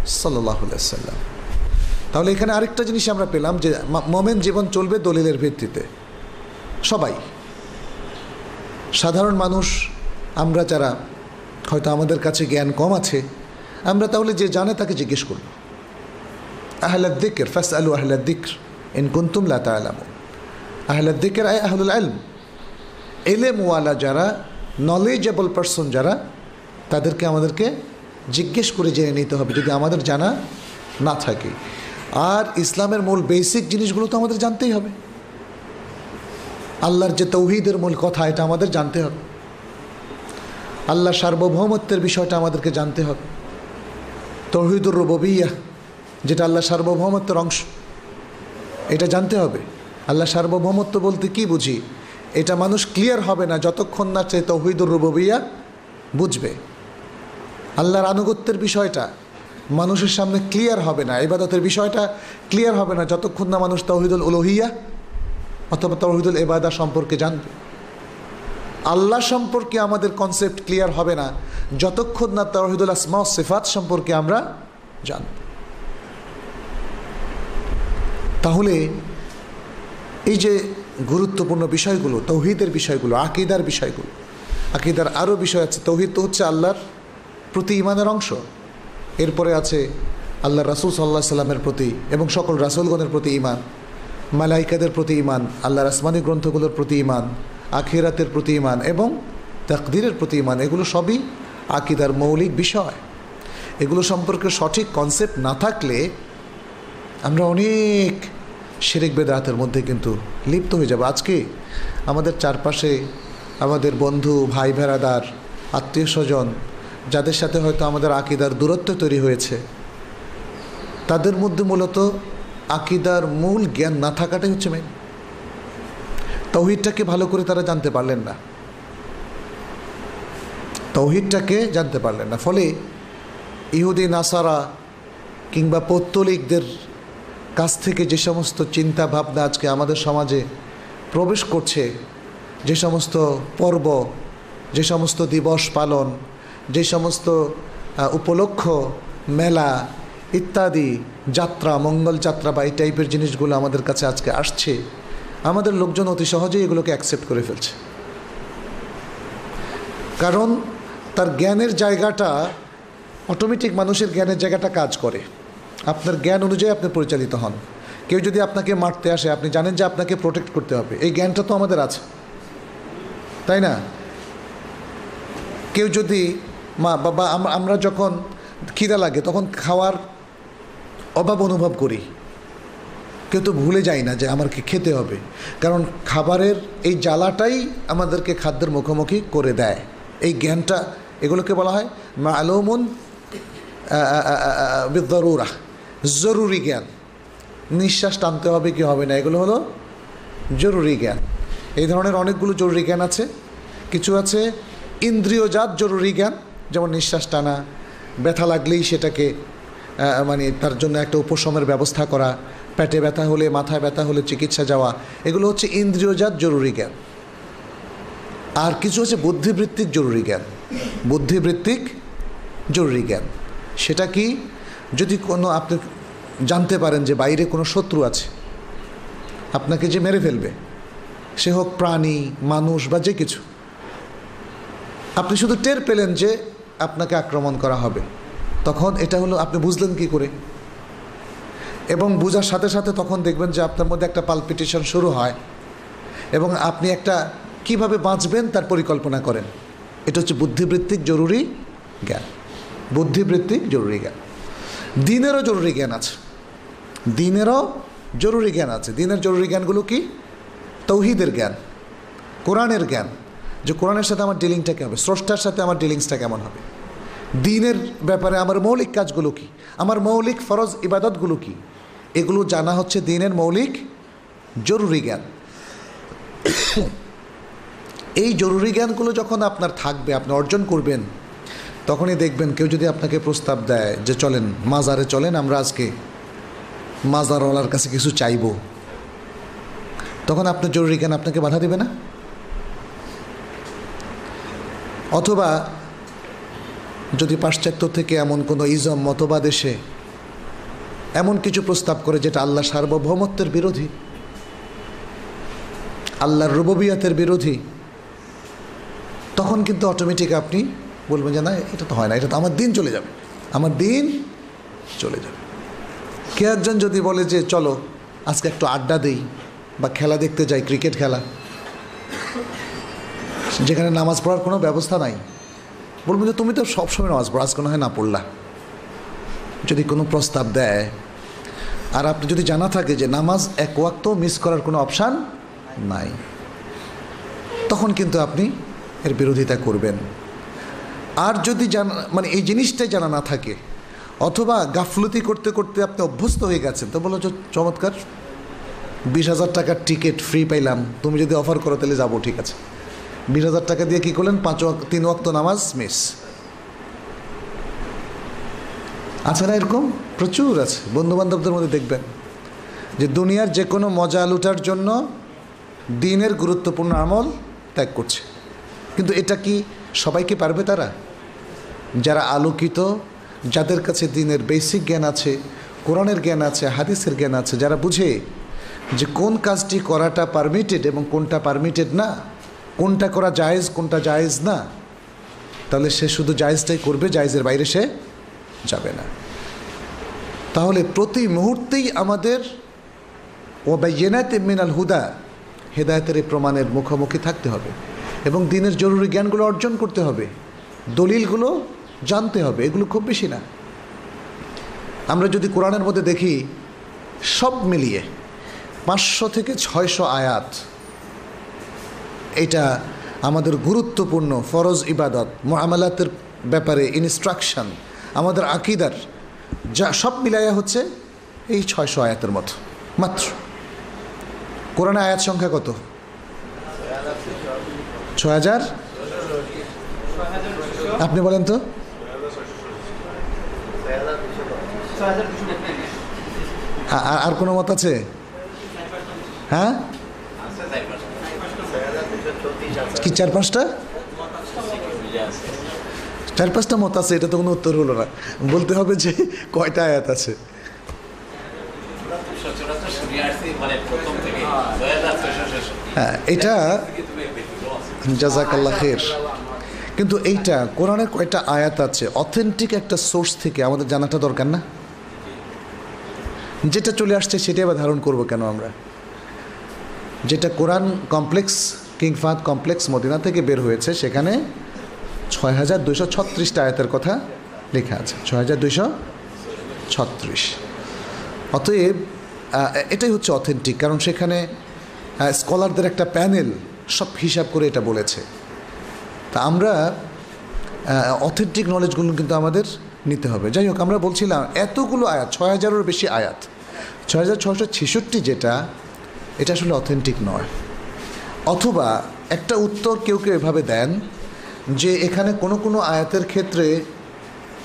Speaker 1: সাল্লাহ সাল্লাম তাহলে এখানে আরেকটা জিনিস আমরা পেলাম যে মোমেন জীবন চলবে দলিলের ভিত্তিতে। সবাই। সাধারণ মানুষ, আমরা যারা হয়তো আমাদের কাছে জ্ঞান কম আছে, আমরা তাহলে যে জানে তাকে জিজ্ঞেস করব। আহলাদ দিকের ফাস আলু আহলাদ দিকর, ইন কুন্তুম লা তালাম আহলাদ দিকের আয় আহলুল আলম। এলেমওয়ালা যারা নলেজেবল পারসন যারা, তাদেরকে আমাদেরকে জিজ্ঞেস করে জেনে নিতে হবে, যদি আমাদের জানা না থাকে। আর ইসলামের মূল বেসিক জিনিসগুলো তো আমাদের জানতেই হবে। আল্লাহর যে তৌহিদের মূল কথা, এটা আমাদের জানতে হবে। আল্লাহর সার্বভৌমত্বের বিষয়টা আমাদেরকে জানতে হবে। তৌহিদুর রবিয়া যেটা আল্লাহ সার্বভৌমত্বের অংশ, এটা জানতে হবে। আল্লাহ সার্বভৌমত্ব বলতে কি বুঝি? এটা মানুষ ক্লিয়ার হবে না যতক্ষণ না সে তৌহিদুর রবিয়া বুঝবে। আল্লাহর আনুগত্যের বিষয়টা মানুষের সামনে ক্লিয়ার হবে না এবাদতের বিষয়টা ক্লিয়ার হবে না যতক্ষণ না মানুষ তৌহিদুল উলোহিয়া অথবা তৌহিদুল এবাদা সম্পর্কে জানবে। আল্লাহ সম্পর্কে আমাদের কনসেপ্ট ক্লিয়ার হবে না। যতক্ষণ না তৌহিদুল আসমা সেফাত সম্পর্কে আমরা জানব। তাহলে এই যে গুরুত্বপূর্ণ বিষয়গুলো, তৌহিদের বিষয়গুলো, আকিদার বিষয়গুলো, আকিদার আরও বিষয় আছে। তৌহিদ তো হচ্ছে আল্লাহর প্রতি ইমানের অংশ। এরপরে আছে আল্লাহ রাসুল সাল্লাহ সাল্লামের প্রতি এবং সকল রাসুলগণের প্রতি ইমান। মালাইকাদের প্রতি ইমান আল্লাহর আসমানি গ্রন্থগুলোর প্রতি ইমান আখিরাতের প্রতি ইমান এবং তাকদিরের প্রতি ইমান এগুলো সবই আকিদার মৌলিক বিষয়। এগুলো সম্পর্কে সঠিক কনসেপ্ট না থাকলে আমরা অনেক শিরিক বেদাতের মধ্যে কিন্তু লিপ্ত হয়ে যাব। আজকে আমাদের চারপাশে আমাদের বন্ধু, ভাই, ভেড়াদার, আত্মীয় স্বজন, যাদের সাথে হয়তো আমাদের আকিদার দূরত্ব তৈরি হয়েছে, তাদের মধ্যে মূলত আকিদার মূল জ্ঞান না থাকাটাই হচ্ছে মেন তৌহিদটাকে ভালো করে তারা জানতে পারলেন না। তৌহিদটাকে জানতে পারলেন না। ফলে ইহুদি, নাসারা কিংবা পৌত্তলিকদের কাছ থেকে যে সমস্ত চিন্তা ভাবনা আজকে আমাদের সমাজে প্রবেশ করছে, যে সমস্ত পর্ব, যে সমস্ত দিবস পালন, যে সমস্ত উপলক্ষ মেলা ইত্যাদি, যাত্রা, মঙ্গল যাত্রা বা এই টাইপের জিনিসগুলো আমাদের কাছে আজকে আসছে, আমাদের লোকজন অতি সহজেই এগুলোকে অ্যাকসেপ্ট করে ফেলছে। কারণ তার জ্ঞানের জায়গাটা অটোমেটিক মানুষের জ্ঞানের জায়গাটা কাজ করে। আপনার জ্ঞান অনুযায়ী আপনি পরিচালিত হন। কেউ যদি আপনাকে মারতে আসে, আপনি জানেন যে আপনাকে প্রোটেক্ট করতে হবে। এই জ্ঞানটা তো আমাদের আছে। তাই না? কেউ যদি মা বাবা আমরা যখন খিদা লাগে, তখন খাওয়ার অভাব অনুভব করি। কেউ তো ভুলে যাই না যে আমাকে খেতে হবে। কারণ খাবারের এই জ্বালাটাই আমাদেরকে খাদ্যের মুখোমুখি করে দেয়। এই জ্ঞানটা, এগুলোকে বলা হয় মালুমুন বিদ্যরুরা জরুরি জ্ঞান। নিঃশ্বাস টানতে হবে কি হবে না, এগুলো হলো জরুরি জ্ঞান। এই ধরনের অনেকগুলো জরুরি জ্ঞান আছে। কিছু আছে ইন্দ্রিয়জাত জরুরি জ্ঞান, যেমন নিঃশ্বাস টানা, ব্যথা লাগলেই সেটাকে মানে তার জন্য একটা উপশমের ব্যবস্থা করা, পেটে ব্যথা হলে, মাথায় ব্যথা হলে চিকিৎসা যাওয়া, এগুলো হচ্ছে ইন্দ্রিয়জাত জরুরি জ্ঞান। আর কিছু হচ্ছে বুদ্ধিবৃত্তিক জরুরি জ্ঞান। বুদ্ধিবৃত্তিক জরুরি জ্ঞান। সেটা কি? যদি কোনো আপনি জানতে পারেন যে বাইরে কোনো শত্রু আছে, আপনাকে যে মেরে ফেলবে, সে হোক প্রাণী, মানুষ বা যে কিছু, আপনি শুধু টের পেলেন যে আপনাকে আক্রমণ করা হবে। তখন এটা হলো আপনি বুঝলেন কি করে? এবং বোঝার সাথে সাথে তখন দেখবেন যে আপনার মধ্যে একটা পালপিটেশন শুরু হয়। এবং আপনি একটা কীভাবে বাঁচবেন তার পরিকল্পনা করেন। এটা হচ্ছে বুদ্ধিবৃত্তিক জরুরি জ্ঞান। বুদ্ধিবৃত্তিক জরুরি জ্ঞান। দিনেরও জরুরি জ্ঞান আছে। দিনেরও জরুরি জ্ঞান আছে। দিনের জরুরি জ্ঞানগুলো কি? তৌহিদের জ্ঞান। কোরআনের জ্ঞান। যে কোরআনের সাথে আমার ডিলিংটা কেমন হবে? স্রষ্টার সাথে আমার ডিলিংসটা কেমন হবে? দিনের ব্যাপারে আমার মৌলিক কাজগুলো কি? আমার মৌলিক ফরজ ইবাদতগুলো কি? এগুলো জানা হচ্ছে দিনের মৌলিক জরুরি জ্ঞান। এই জরুরি জ্ঞানগুলো যখন আপনার থাকবে, আপনি অর্জন করবেন, তখনই দেখবেন কেউ যদি আপনাকে প্রস্তাব দেয় যে চলেন, মাজারে চলেন, আমরা আজকে মাজারওয়ালার কাছে কিছু চাইব, তখন আপনার জরুরি জ্ঞান আপনাকে বাধা দেবে না? অথবা যদি পাশ্চাত্য থেকে এমন কোনো ইজম মতবাদ এসে, এমন কিছু প্রস্তাব করে যেটা আল্লাহ সার্বভৌমত্বের বিরোধী, আল্লাহর রুববিয়াতের বিরোধী, তখন কিন্তু অটোমেটিক আপনি বলবেন যে না, এটা তো হয় না, এটা তো আমার দিন চলে যাবে। আমার দিন চলে যাবে। কে একজন যদি বলে যে, চলো, আজকে একটু আড্ডা দেই বা খেলা দেখতে যাই, ক্রিকেট খেলা যেখানে নামাজ পড়ার কোনো ব্যবস্থা নাই। বলব যে তুমি তো সবসময় নামাজ পড়ো, আজকে হয় না পড়লা। যদি কোনো প্রস্তাব দেয়, আর আপনি যদি জানা থাকে যে নামাজ এক ওয়াক্ত মিস করার কোনো অপশান নাই, তখন কিন্তু আপনি এর বিরোধিতা করবেন। আর যদি জানা মানে এই জিনিসটাই জানা না থাকে, অথবা গাফলতি করতে করতে আপনি অভ্যস্ত হয়ে গেছেন, তো বলো চমৎকার, বিশ হাজার টাকার টিকিট ফ্রি পাইলাম, তুমি যদি অফার করো তাহলে যাব, ঠিক আছে। বিশ হাজার টাকা দিয়ে কী করলেন? পাঁচ তিন ওয়াক্ত নামাজ মিস। আছে না এরকম? প্রচুর আছে। বন্ধু বান্ধবদের মধ্যে দেখবেন যে দুনিয়ার যে কোনো মজা লুটার জন্য দিনের গুরুত্বপূর্ণ আমল ত্যাগ করছে। কিন্তু এটা কি সবাইকে পারবে তারা? যারা আলোকিত, যাদের কাছে দিনের বেসিক জ্ঞান আছে, কোরআনের জ্ঞান আছে, হাদিসের জ্ঞান আছে, যারা বুঝে যে কোন কাজটি করাটা পারমিটেড এবং কোনটা পারমিটেড না কোনটা করা জায়েজ, কোনটা জায়েজ না, তাহলে সে শুধু জায়েজটাই করবে, জায়েজের বাইরে সে যাবে না। তাহলে প্রতি মুহূর্তেই আমাদের ও বাইনাতে মিনাল হুদা, হেদায়তের এই প্রমাণের মুখোমুখি থাকতে হবে এবং দিনের জরুরি জ্ঞানগুলো অর্জন করতে হবে, দলিলগুলো জানতে হবে, এগুলো খুব বেশি না। আমরা যদি কোরআনের মধ্যে দেখি, সব মিলিয়ে পাঁচশো থেকে ছয়শো আয়াত এটা আমাদের গুরুত্বপূর্ণ ফরজ ইবাদত মোহামেলাতের ব্যাপারে ইনস্ট্রাকশন আমাদের আকিদার, যা সব মিলাইয়া হচ্ছে এই ছয়শো আয়াতের মতো, মাত্র। কোরআনে আয়াত সংখ্যা কত? ছ হাজার? আপনি বলেন তো। আ- আর কোনো মত আছে? হ্যাঁ? কি চার পাঁচটা? চার পাঁচটা মত আছে, এটা তো কোনো উত্তর হলো না। বলতে হবে যে কয়টা আয়াত আছে? হ্যাঁ এটা জাজাকাল্লাহ খের। কিন্তু এইটা কোরআনের কয়টা আয়াত আছে? অথেন্টিক একটা সোর্স থেকে আমাদের জানাটা দরকার না? যেটা চলে আসছে সেটাই আবার ধারণ করব কেন আমরা? যেটা Quran complex king Fahd complex Medina থেকে বের হয়েছে। সেখানে ছয় হাজার দুশো ছত্রিশটা আয়াতের কথা লেখা আছে। ছয় হাজার দুইশো ছত্রিশ। অতএব এটাই হচ্ছে অথেন্টিক কারণ সেখানে স্কলারদের একটা প্যানেল সব হিসাব করে এটা বলেছে। তা আমরা অথেন্টিক নলেজগুলো কিন্তু আমাদের নিতে হবে। যাই হোক, আমরা বলছিলাম এতগুলো আয়াত ছয় হাজারেরও বেশি আয়াত। ছয় হাজার ছশো ছেষট্টি যেটা, এটা আসলে অথেন্টিক নয়। অথবা একটা উত্তর কেউ কেউ এভাবে দেন যে এখানে কোনো কোনো আয়াতের ক্ষেত্রে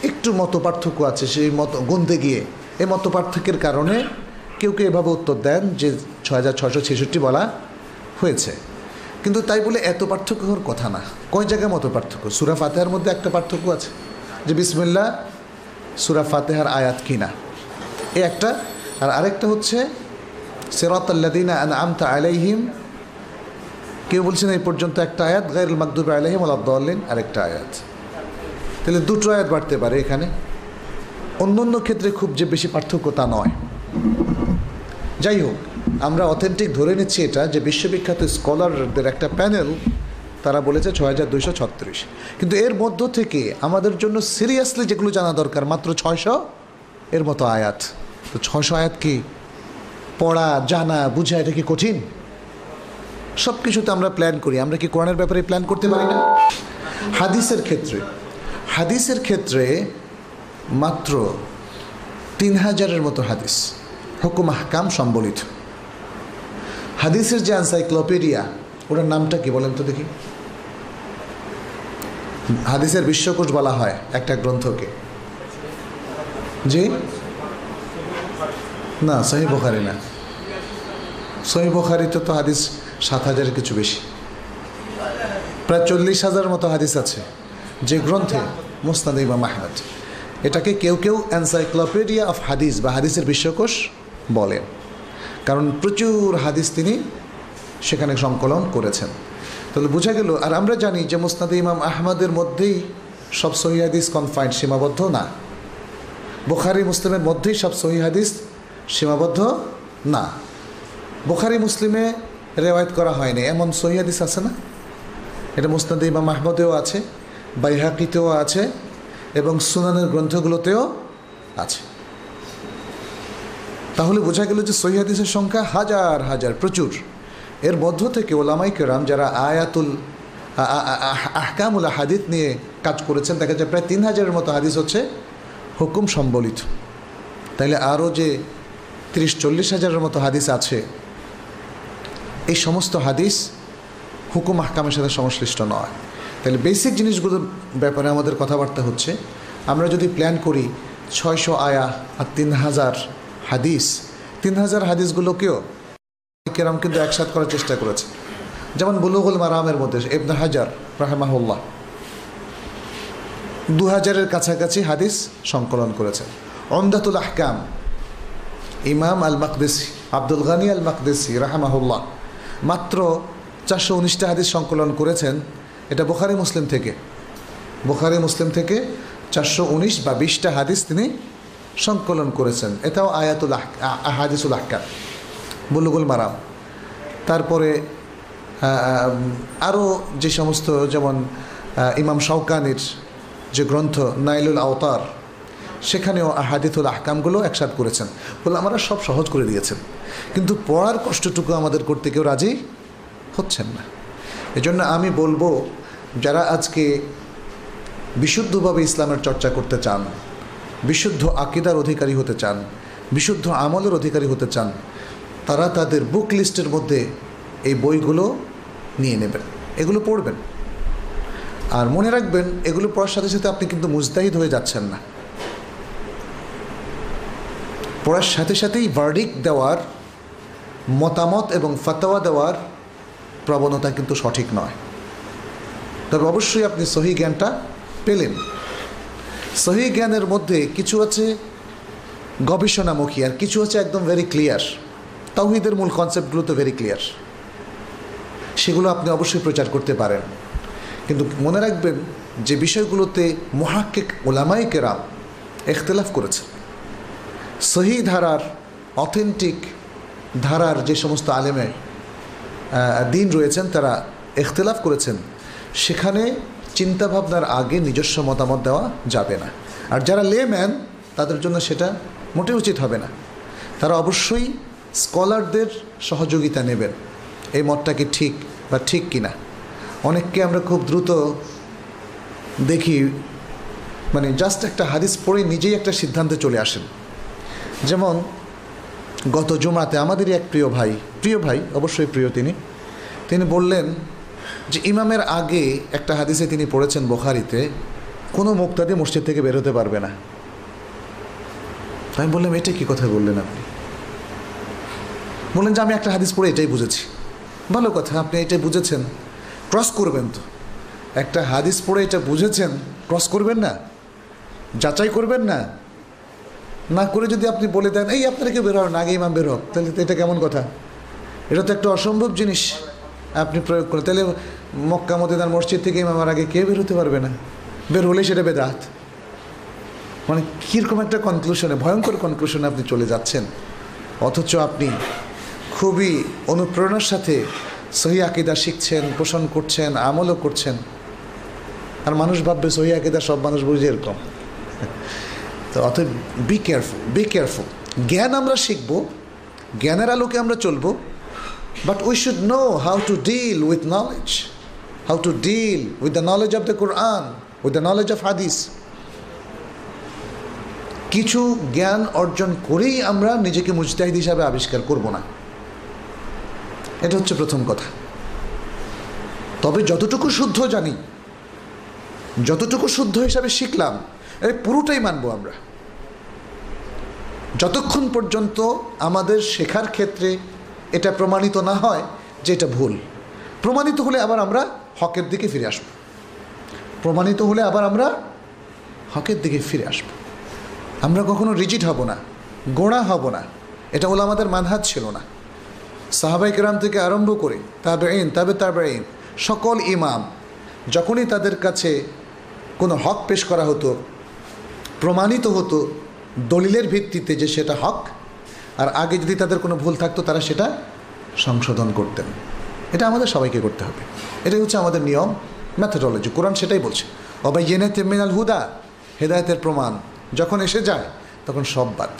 Speaker 1: একটু মত পার্থক্য আছে, সেই মত গুনতে গিয়ে। এই মত পার্থক্যের কারণে কেউ কেউ এভাবে উত্তর দেন যে ছয় হাজার ছশো ছেষট্টি বলা হয়েছে। কিন্তু তাই বলে এত পার্থক্য হওয়ার কথা না। কয় জায়গায় মত পার্থক্য সুরা ফাতেহার মধ্যে একটা পার্থক্য আছে যে বিসমিল্লা সুরা ফাতেহার আয়াত কিনা এ একটা। আর আরেকটা হচ্ছে সেরাতাল্লাদিনা আমতা আলাইহিম কেউ বলছেন এই পর্যন্ত একটা আয়াত গাইরুল মাকদুব আলাইহিম আলাদ্দাল্লিন আরেকটা আয়াত। তাহলে দুটো আয়াত বাড়তে পারে এখানে। অন্য অন্য ক্ষেত্রে খুব যে বেশি পার্থক্য তা নয়। যাই হোক, আমরা অথেন্টিক ধরে নিচ্ছি এটা যে বিশ্ববিখ্যাত স্কলারদের একটা প্যানেল তারা বলেছে ছয় হাজার দুইশো ছত্রিশ। কিন্তু এর মধ্য থেকে আমাদের জন্য সিরিয়াসলি যেগুলো জানা দরকার, মাত্র ছয়শো, এর মতো আয়াত। তো ছশো আয়াত কি পড়া, জানা, বুঝা এটা কি কঠিন? সব কিছুতে আমরা প্ল্যান করি। আমরা কি কোরআনের ব্যাপারে প্ল্যান করতে পারি না? হাদিসের ক্ষেত্রে হাদিসের ক্ষেত্রে মাত্র তিন হাজারের মতো হাদিস, হুকুম হাকাম সম্বলিত। হাদিসের যে এনসাইক্লোপিডিয়া ওটার নামটা কি বলেন তো দেখি। হাদিসের বিশ্বকোষ বলা হয় একটা গ্রন্থকে। জি? না, সহি বোখারি না। সহি বোখারিতে তো হাদিস সাত হাজারের কিছু বেশি। প্রায় চল্লিশ হাজার মতো হাদিস আছে যে গ্রন্থে মুস্তাদ ইমাম আহমদ। এটাকে কেউ কেউ এনসাইক্লোপিডিয়া অফ হাদিস বা হাদিসের বিশ্বকোষ বলেন কারণ প্রচুর হাদিস তিনি সেখানে সংকলন করেছেন। তাহলে বোঝা গেল, আর আমরা জানি যে মুস্তাদ ইমাম আহমদের মধ্যেই সব সহি হাদিস কনফাইন্ড সীমাবদ্ধ না। বোখারি, মুসলিমের মধ্যেই সব সহি হাদিস সীমাবদ্ধ না। বোখারি, মুসলিমে রেওয়ায়ত করা হয়নি। এমন সহি হাদিস আছে না? এটা মুস্তাদ ইমাম আহমদেও আছে, বাইহাকিতেও আছে, এবং সুনানের গ্রন্থগুলোতেও আছে। তাহলে বোঝা গেল যে সহি হাদিসের সংখ্যা হাজার হাজার, প্রচুর। এর মধ্য থেকে ওলামাই কেরাম যারা আয়াতুল আহকামুল হাদিস নিয়ে কাজ করেছেন, দেখা যায় প্রায় তিন হাজারের মতো হাদিস হচ্ছে হুকুম সম্বলিত। তাইলে আরও যে তিরিশ, চল্লিশ হাজারের মতো হাদিস আছে এই সমস্ত হাদিস হুকুম আহকামের সাথে সংশ্লিষ্ট নয়। তাহলে বেসিক জিনিসগুলোর ব্যাপারে আমাদের কথাবার্তা হচ্ছে, আমরা যদি প্ল্যান করি ছয়শো আয়া আর তিন হাজার হাদিস, তিন হাজার হাদিসগুলোকেও কেরাম কিন্তু একসাথ করার চেষ্টা করেছে। যেমন বুলুগুল মারামের মধ্যে ইবনে হাজার রাহেমাহুল্লাহ দু হাজারের কাছাকাছি হাদিস সংকলন করেছেন অমদাতুল আহকাম, ইমাম আল মাকদেসি আব্দুল গানি আল মাকদেসি রাহামাহুল্লাহ মাত্র চারশো উনিশটা হাদিস সংকলন করেছেন, এটা বোখারি মুসলিম থেকে। বোখারি মুসলিম থেকে চারশো উনিশ বা বিশটা হাদিস তিনি সংকলন করেছেন। এটাও আয়াতুল হাদিসুল আহকাম, বুলুগুল মারাম। তারপরে আরও যে সমস্ত, যেমন ইমাম শওকানির যে গ্রন্থ নাইলুল আওতার সেখানেও আহাদিতুল আহকামগুলো একসাথ করেছেন। বলে আমরা সব সহজ করে দিয়েছেন। কিন্তু পড়ার কষ্টটুকু আমাদের করতে কেউ রাজি হচ্ছেন না। এজন্য আমি বলব, যারা আজকে বিশুদ্ধভাবে ইসলামের চর্চা করতে চান, বিশুদ্ধ আকিদার অধিকারী হতে চান, বিশুদ্ধ আমলের অধিকারী হতে চান, তারা তাদের বুক লিস্টের মধ্যে এই বইগুলো নিয়ে নেবেন, এগুলো পড়বেন। আর মনে রাখবেন, এগুলো পড়ার সাথে সাথে আপনি কিন্তু মুজতাহিদ হয়ে যাচ্ছেন না। পড়ার সাথে সাথেই ভার্ডিক দেওয়ার, মতামত এবং ফাতাওয়া দেওয়ার প্রবণতা কিন্তু সঠিক নয়। তবে অবশ্যই আপনি সহি জ্ঞানটা পেলেন। সহি জ্ঞানের মধ্যে কিছু আছে গবেষণামুখী আর কিছু আছে একদম ভেরি ক্লিয়ার তাওহিদের মূল কনসেপ্টগুলো তো ভেরি ক্লিয়ার সেগুলো আপনি অবশ্যই প্রচার করতে পারেন। কিন্তু মনে রাখবেন যে বিষয়গুলোতে মহাক্কিক ওলামাই কেরাম এখতলাফ করেছে সহি ধারার অথেন্টিক ধারার যে সমস্ত আলেমে দিন রয়েছেন, তারা এখতলাফ করেছেন, সেখানে চিন্তাভাবনার আগে নিজস্ব মতামত দেওয়া যাবে না। আর যারা লে ম্যান তাদের জন্য সেটা মোটেই উচিত হবে না। তারা অবশ্যই স্কলারদের সহযোগিতা নেবেন, এই মতটা কি ঠিক বা ঠিক কিনা? অনেককে আমরা খুব দ্রুত দেখি মানে জাস্ট একটা হাদিস পড়ে নিজেই একটা সিদ্ধান্তে চলে আসেন। যেমন, গত জুমাতে আমাদেরই এক প্রিয় ভাই প্রিয় ভাই, অবশ্যই প্রিয় তিনি তিনি বললেন যে ইমামের আগে একটা হাদিসে তিনি পড়েছেন বোখারিতে, কোনো মুক্তাদি মসজিদ থেকে বের হতে পারবে না। আমি বললাম, এটা কি কথা বললেন আপনি? বললেন যে, আমি একটা হাদিস পড়ে এটাই বুঝেছি। ভালো কথা, আপনি এটাই বুঝেছেন। ক্রস করবেন তো। একটা হাদিস পড়ে এটা বুঝেছেন, ক্রস করবেন না। যাচাই করবেন না। না করে যদি আপনি বলে দেন, এই, আপনারা কেউ হন আগে ইমাম বের তাহলে এটা কেমন কথা? এটা তো একটা অসম্ভব জিনিস আপনি প্রয়োগ করেন। তাহলে মক্কা, মদিনার মসজিদ থেকে ইমামার আগে কে বেরোতে পারবে না। বের হলে সেটা বেদাত। মানে কীরকম একটা কনক্লুশনে ভয়ঙ্কর কনক্লুশনে আপনি চলে যাচ্ছেন। অথচ আপনি খুবই অনুপ্রেরণার সাথে সহি আকিদা শিখছেন, পোষণ করছেন, আমলও করছেন। আর মানুষ ভাববে সহি আকিদা সব মানুষ বুঝে এরকম। তো অতএব বি কেয়ারফুল বি কেয়ারফুল জ্ঞান আমরা শিখব, জ্ঞানের আলোকে আমরা চলবো but we should know how to deal with knowledge how to deal with the knowledge of the Quran with the knowledge of hadith কিছু জ্ঞান অর্জন করেই আমরা নিজেকে মুজতাহিদ হিসাবে আবিষ্কার করব না। এটা হচ্ছে প্রথম কথা। তবে যতটুকু শুদ্ধ জানি, যতটুকু শুদ্ধ হিসাবে শিখলাম এই পুরোটাই মানবো আমরা। যতক্ষণ পর্যন্ত আমাদের শেখার ক্ষেত্রে এটা প্রমাণিত না হয় যে এটা ভুল, প্রমাণিত হলে আবার আমরা হকের দিকে ফিরে আসব। প্রমাণিত হলে আবার আমরা হকের দিকে ফিরে আসব। আমরা কখনো রিজিট হব না, গোড়া হব না, এটা হলো আমাদের মানহাজ ছিল না। সাহাবাই কেরাম থেকে আরম্ভ করে তাবে আইন তাবে তাবে আইন সকল ইমাম, যখনই তাদের কাছে কোনো হক পেশ করা হতো প্রমাণিত হতো দলিলের ভিত্তিতে যে সেটা হক, আর আগে যদি তাদের কোনো ভুল থাকতো, তারা সেটা সংশোধন করতেন। এটা আমাদের সবাইকে করতে হবে। এটাই হচ্ছে আমাদের নিয়ম ম্যাথোডলজি কোরআন সেটাই বলছে। অবাই জেনেতে মিনাল হুদা, হেদায়তের প্রমাণ। যখন এসে যায়, তখন সব বাদ।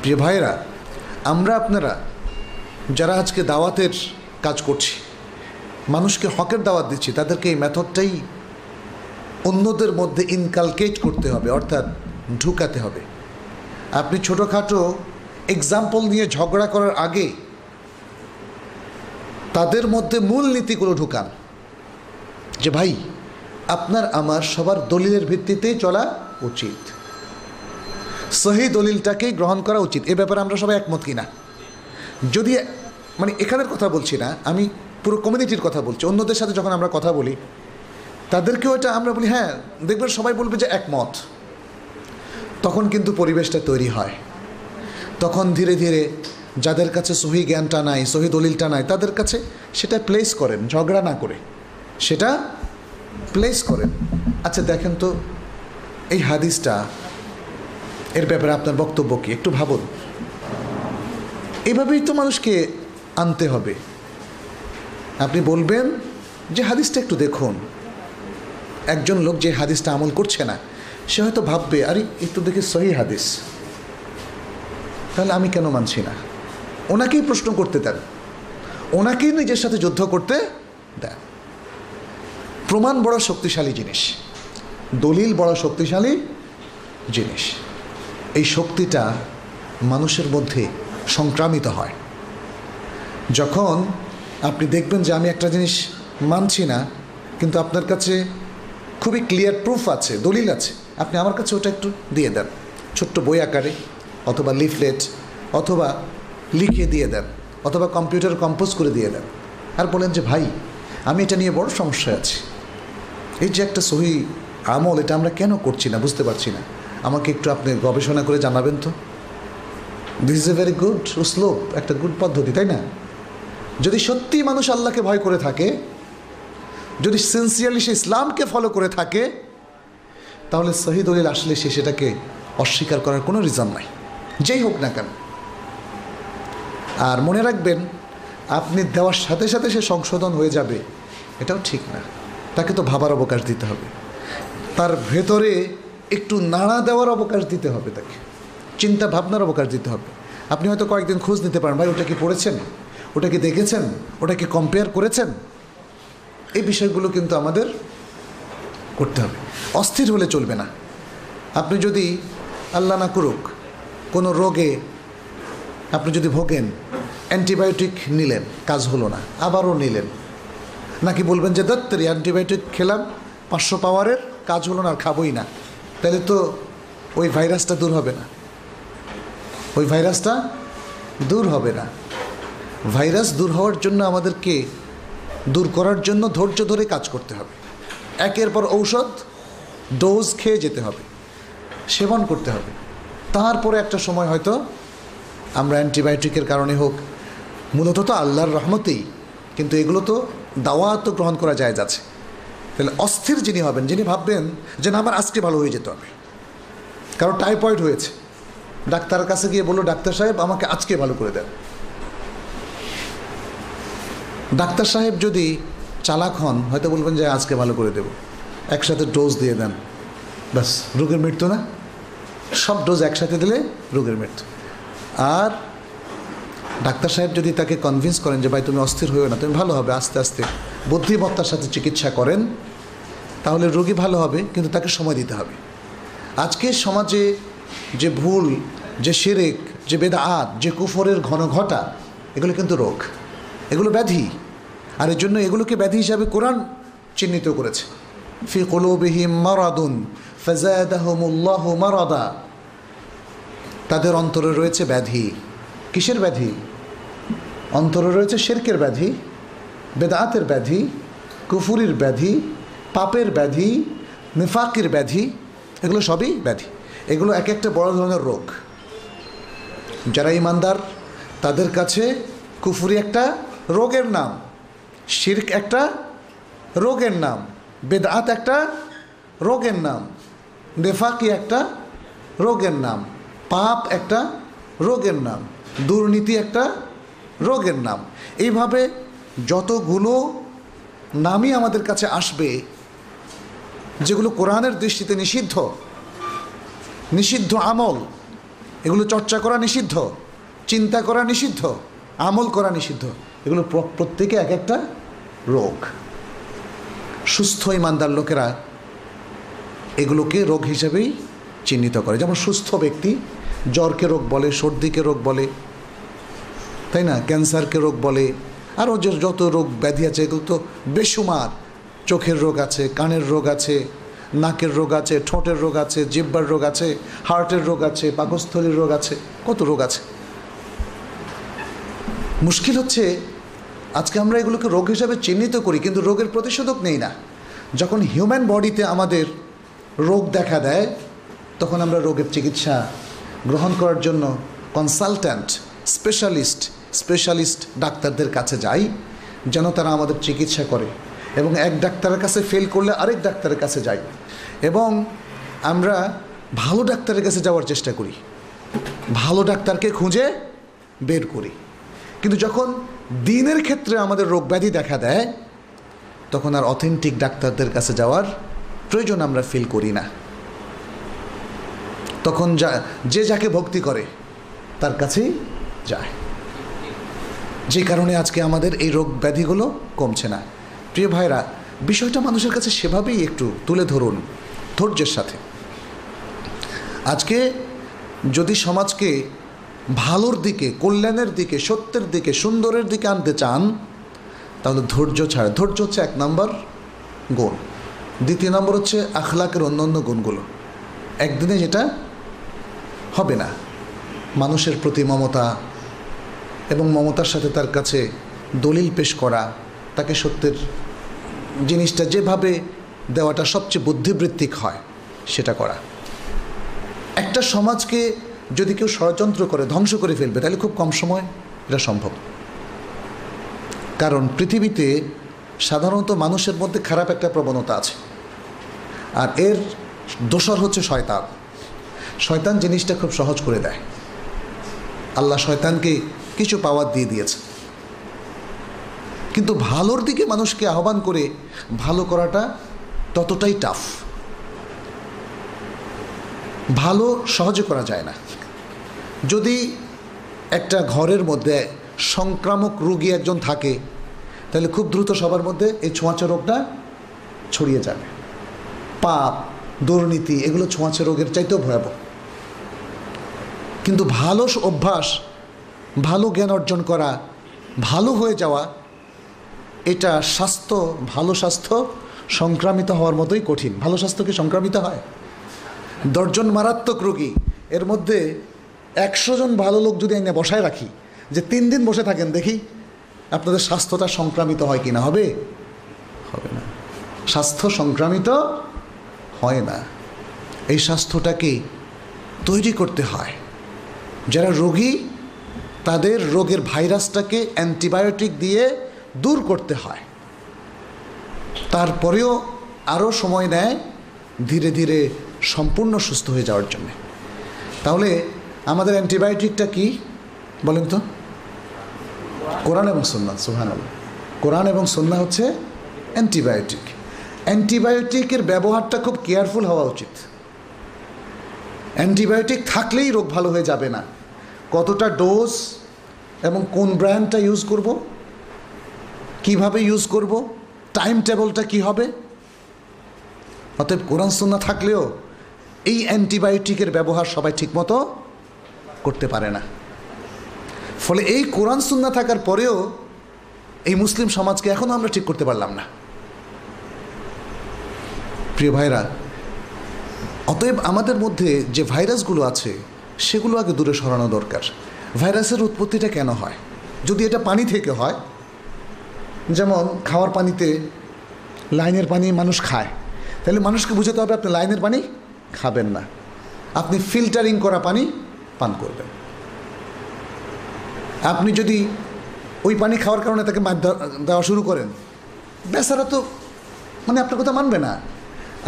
Speaker 1: প্রিয় ভাইয়েরা, আমরা আপনারা যারা আজকে দাওয়াতের কাজ করছি, মানুষকে হকের দাওয়াত দিচ্ছি, তাদেরকে এই মেথডটাই অন্যদের মধ্যে ইনকালকেট করতে হবে, অর্থাৎ ঢুকাতে হবে। আপনি ছোটোখাটো এক্সাম্পল নিয়ে ঝগড়া করার আগে তাদের মধ্যে মূল নীতিগুলো ঢুকান। যে ভাই, আপনার আমার সবার দলিলের ভিত্তিতেই চলা উচিত। সহি দলিলটাকেই গ্রহণ করা উচিত। এ ব্যাপারে আমরা সবাই একমত কিনা? যদি মানে এখানের কথা বলছি না, আমি পুরো কমিউনিটির কথা বলছি। অন্যদের সাথে যখন আমরা কথা বলি তাদেরকেও এটা আমরা বলি হ্যাঁ দেখবেন সবাই বলবে যে একমত। তখন কিন্তু পরিবেশটা তৈরি হয়। তখন ধীরে ধীরে যাদের কাছে সহি জ্ঞানটা নাই, সহি দলিলটা নাই, তাদের কাছে সেটা প্লেস করেন, ঝগড়া না করে। সেটা প্লেস করেন। আচ্ছা দেখেন তো, এই হাদিসটা, এর ব্যাপারে আপনার বক্তব্য কি? একটু ভাবুন। এভাবেই তো মানুষকে আনতে হবে। আপনি বলবেন যে হাদিসটা একটু দেখুন। একজন লোক যে হাদিসটা আমল করছে না, সে হয়তো ভাববে, আরে একটু দেখে সহি হাদিস। তাহলে আমি কেন মানছি না? ওনাকেই প্রশ্ন করতে দেন। ওনাকেই নিজের সাথে যুদ্ধ করতে দেন। প্রমাণ বড় শক্তিশালী জিনিস। দলিল বড় শক্তিশালী জিনিস। এই শক্তিটা মানুষের মধ্যে সংক্রামিত হয়। যখন আপনি দেখবেন যে আমি একটা জিনিস মানছি না, কিন্তু আপনার কাছে খুবই ক্লিয়ার প্রুফ আছে, দলিল আছে। আপনি আমার কাছে ওটা একটু দিয়ে দেন। ছোট্ট বই আকারে, অথবা লিফলেট অথবা লিখে দিয়ে দেন, অথবা কম্পিউটার কম্পোজ করে দিয়ে দেন। আর বলেন যে, ভাই, আমি এটা নিয়ে বড় সমস্যায় আছি। এই যে একটা সহি আমল, এটা আমরা কেন করছি না, বুঝতে পারছি না। আমাকে একটু আপনি গবেষণা করে জানাবেন তো। This is a very good slope একটা গুড পদ্ধতি, তাই না? যদি সত্যি মানুষ আল্লাহকে ভয় করে থাকে যদি সিনসিয়ারলি সে ইসলামকে ফলো করে থাকে, তাহলে শহীদ দলিল আসলে সে সেটাকে অস্বীকার করার কোনো রিজন নাই। যেই হোক না কেন। আর মনে রাখবেন, আপনি দেওয়ার সাথে সাথে সে সংশোধন হয়ে যাবে, এটাও ঠিক না। তাকে তো ভাবার অবকাশ দিতে হবে। তার ভেতরে একটু নাড়া দেওয়ার অবকাশ দিতে হবে তাকে। চিন্তা ভাবনার অবকাশ দিতে হবে। আপনি হয়তো কয়েকদিন খোঁজ নিতে পারেন, ভাই, ওটা কি পড়েছেন? ওটা কি দেখেছেন? ওটা কি কম্পেয়ার করেছেন? এই বিষয়গুলো কিন্তু আমাদের করতে হবে। অস্থির হলে চলবে না। আপনি যদি আল্লাহ না করুক, কোনো রোগে আপনি যদি ভোগেন, অ্যান্টিবায়োটিক নিলেন, কাজ হলো না, আবারও নিলেন। নাকি বলবেন যে দত্তরি অ্যান্টিবায়োটিক খেলাম, পাঁচশো পাওয়ারের, কাজ হলো না, আর খাবোই না। তাহলে তো ওই ভাইরাসটা দূর হবে না। ওই ভাইরাসটা দূর হবে না। ভাইরাস দূর হওয়ার জন্য আমাদেরকে দূর করার জন্য ধৈর্য ধরে কাজ করতে হবে। একের পর ঔষধ, ডোজ খেয়ে যেতে হবে, সেবন করতে হবে। তারপরে একটা সময় হয়তো আমরা অ্যান্টিবায়োটিকের কারণে হোক, মূলত তো আল্লাহর রহমতেই, কিন্তু এগুলো তো দাওয়া তো গ্রহণ করা যায় যাচ্ছে তাহলে অস্থির যিনি হবেন, যিনি ভাববেন যে না, আমার আজকে ভালো হয়ে যেতে হবে। কারণ টাইফয়েড হয়েছে। ডাক্তারের কাছে গিয়ে বলল, ডাক্তার সাহেব, আমাকে আজকে ভালো করে দেন। ডাক্তার সাহেব যদি চালাক হন, হয়তো বলবেন যে আজকে ভালো করে দেব। একসাথে ডোজ দিয়ে দেন। ব্যাস, রোগের মৃত্যু না? সব ডোজ একসাথে দিলে রোগের মৃত্যু। আর ডাক্তার সাহেব যদি তাকে কনভিন্স করেন যে, ভাই, তুমি অস্থির হয়েও না, তুমি ভালো হবে, আস্তে আস্তে। বুদ্ধিমত্তার সাথে চিকিৎসা করেন, তাহলে রোগী ভালো হবে, কিন্তু তাকে সময় দিতে হবে। আজকে সমাজে যে ভুল, যে সেরেক যে বেদাত, যে কুফরের ঘন ঘটা এগুলো কিন্তু রোগ। এগুলো ব্যাধি। আর এর জন্য এগুলোকে ব্যাধি হিসাবে কোরআন চিহ্নিত করেছে। ফি কলুবিহিম মারাদুন ফাজাদাহুমুল্লাহু মারাদা। তাদের অন্তরে রয়েছে ব্যাধি। কিসের ব্যাধি? অন্তরে রয়েছে শেরকের ব্যাধি, বেদাতের ব্যাধি, কুফুরির ব্যাধি, পাপের ব্যাধি, নিফাকের ব্যাধি, এগুলো সবই ব্যাধি। এগুলো এক একটা বড় ধরনের রোগ। যারা ইমানদার, তাদের কাছে কুফুরি একটা রোগের নাম। শির্ক একটা রোগের নাম বেদাত একটা রোগের নাম, নেফাকি একটা রোগের নাম, পাপ একটা রোগের নাম, দুর্নীতি একটা রোগের নাম। এইভাবে যতগুলো নামই আমাদের কাছে আসবে, যেগুলো কোরআনের দৃষ্টিতে নিষিদ্ধ নিষিদ্ধ আমল, এগুলো চর্চা করা নিষিদ্ধ, চিন্তা করা নিষিদ্ধ, আমল করা নিষিদ্ধ, এগুলো প্রত্যেকে এক একটা রোগ। সুস্থ ইমানদার লোকেরা এগুলোকে রোগ হিসেবেই চিহ্নিত করে। যেমন সুস্থ ব্যক্তি জ্বরকে রোগ বলে, সর্দিকে রোগ বলে, তাই না? ক্যান্সারকে রোগ বলে, আরও যে যত রোগ ব্যাধি আছে, এগুলো তো বেসুমার চোখের রোগ আছে, কানের রোগ আছে, নাকের রোগ আছে, ঠোঁটের রোগ আছে, জিব্বার রোগ আছে, হার্টের রোগ আছে, পাকস্থলীর রোগ আছে, কত রোগ আছে। মুশকিল হচ্ছে আজকে আমরা এগুলোকে রোগ হিসাবে চিহ্নিত করি, কিন্তু রোগের প্রতিষেধক নেই না। যখন হিউম্যান বডিতে আমাদের রোগ দেখা দেয়, তখন আমরা রোগের চিকিৎসা গ্রহণ করার জন্য কনসালট্যান্ট স্পেশালিস্ট স্পেশালিস্ট ডাক্তারদের কাছে যাই, যেন তারা আমাদের চিকিৎসা করে এবং এক ডাক্তারের কাছে ফেল করলে আরেক ডাক্তারের কাছে যাই এবং আমরা ভালো ডাক্তারের কাছে যাওয়ার চেষ্টা করি। ভালো ডাক্তারকে খুঁজে বের করি। কিন্তু যখন দিনের ক্ষেত্রে আমাদের রোগ ব্যাধি দেখা দেয়, তখন আর অথেন্টিক ডাক্তারদের কাছে যাওয়ার প্রয়োজন আমরা ফিল করি না। তখন যা, যে যাকে ভক্তি করে, তার কাছেই যায়। যে কারণে আজকে আমাদের এই রোগ ব্যাধিগুলো কমছে না। প্রিয় ভাইরা, বিষয়টা মানুষের কাছে সেভাবেই একটু তুলে ধরুন, ধৈর্যের সাথে। আজকে যদি সমাজকে ভালোর দিকে, কল্যাণের দিকে, সত্যের দিকে, সুন্দরের দিকে আনতে চান, তাহলে ধৈর্য ছাড়া। ধৈর্য হচ্ছে এক নম্বর গুণ দ্বিতীয় নম্বর হচ্ছে আখলাকের অন্য অন্য গুণগুলো। একদিনে যেটা হবে না। মানুষের প্রতি মমতা এবং মমতার সাথে তার কাছে দলিল পেশ করা, তাকে সত্যের জিনিসটা যেভাবে দেওয়াটা সবচেয়ে বুদ্ধিবৃত্তিক হয়, সেটা করা। একটা সমাজকে যদি কেউ ষড়যন্ত্র করে ধ্বংস করে ফেলবে, তাহলে খুব কম সময় এটা সম্ভব। কারণ পৃথিবীতে সাধারণত মানুষের মধ্যে খারাপ একটা প্রবণতা আছে। আর এর দোসর হচ্ছে শয়তান। শয়তান জিনিসটা খুব সহজ করে দেয়। আল্লাহ শয়তানকে কিছু পাওয়ার দিয়ে দিয়েছে। কিন্তু ভালোর দিকে মানুষকে আহ্বান করে ভালো করাটা ততটাই টাফ ভালো সহজে করা যায় না। যদি একটা ঘরের মধ্যে সংক্রামক রোগী একজন থাকে, তাহলে খুব দ্রুত সবার মধ্যে এই ছোঁয়াচে রোগটা ছড়িয়ে যাবে। পাপ, দুর্নীতি, এগুলো ছোঁয়াচে রোগের চাইতেও ভয়াবহ। কিন্তু ভালো অভ্যাস, ভালো জ্ঞান অর্জন করা, ভালো হয়ে যাওয়া, এটা স্বাস্থ্য, ভালো স্বাস্থ্য সংক্রামিত হওয়ার মতোই কঠিন। ভালো স্বাস্থ্য কি সংক্রামিত হয়? দশজন মারাত্মক রোগী, এর মধ্যে একশো জন ভালো লোক যদি এনে বসায় রাখি, যে তিন দিন বসে থাকেন, দেখি আপনাদের স্বাস্থ্যটা সংক্রামিত হয় কি না হবে? হবে না। স্বাস্থ্য সংক্রামিত হয় না। এই স্বাস্থ্যটাকে তৈরি করতে হয়। যারা রোগী, তাদের রোগের ভাইরাসটাকে অ্যান্টিবায়োটিক দিয়ে দূর করতে হয়। তারপরেও আরও সময় নেয় ধীরে ধীরে সম্পূর্ণ সুস্থ হয়ে যাওয়ার জন্য। তাহলে আমাদের অ্যান্টিবায়োটিকটা কি? বলেন তো। কোরআন এবং সন্না সুহান কোরআন এবং সন্না হচ্ছে অ্যান্টিবায়োটিক। অ্যান্টিবায়োটিকের ব্যবহারটা খুব কেয়ারফুল হওয়া উচিত। অ্যান্টিবায়োটিক থাকলেই রোগ ভালো হয়ে যাবে না। কতটা ডোজ এবং কোন ব্র্যান্ডটা ইউজ করব? কীভাবে ইউজ করব? টাইম টেবলটা কি হবে? অতএব কোরআন সুন্না থাকলেও এই অ্যান্টিবায়োটিকের ব্যবহার সবাই ঠিকমতো করতে পারে না। ফলে এই কোরআন সুন্না থাকার পরেও এই মুসলিম সমাজকে এখনও আমরা ঠিক করতে পারলাম না। প্রিয় ভাইরা, অতএব আমাদের মধ্যে যে ভাইরাসগুলো আছে, সেগুলো আগে দূরে সরানো দরকার। ভাইরাসের উৎপত্তিটা কেন হয়? যদি এটা পানি থেকে হয়, যেমন খাওয়ার পানিতে লাইনের পানি মানুষ খায়, তাহলে মানুষকে বুঝাতে হবে আপনি লাইনের পানি খাবেন না। আপনি ফিল্টারিং করা পানি পান করবেন। আপনি যদি ওই পানি খাওয়ার কারণে তাকে মার দেওয়া শুরু করেন, বেচারা তো মানে আপনার কথা মানবে না।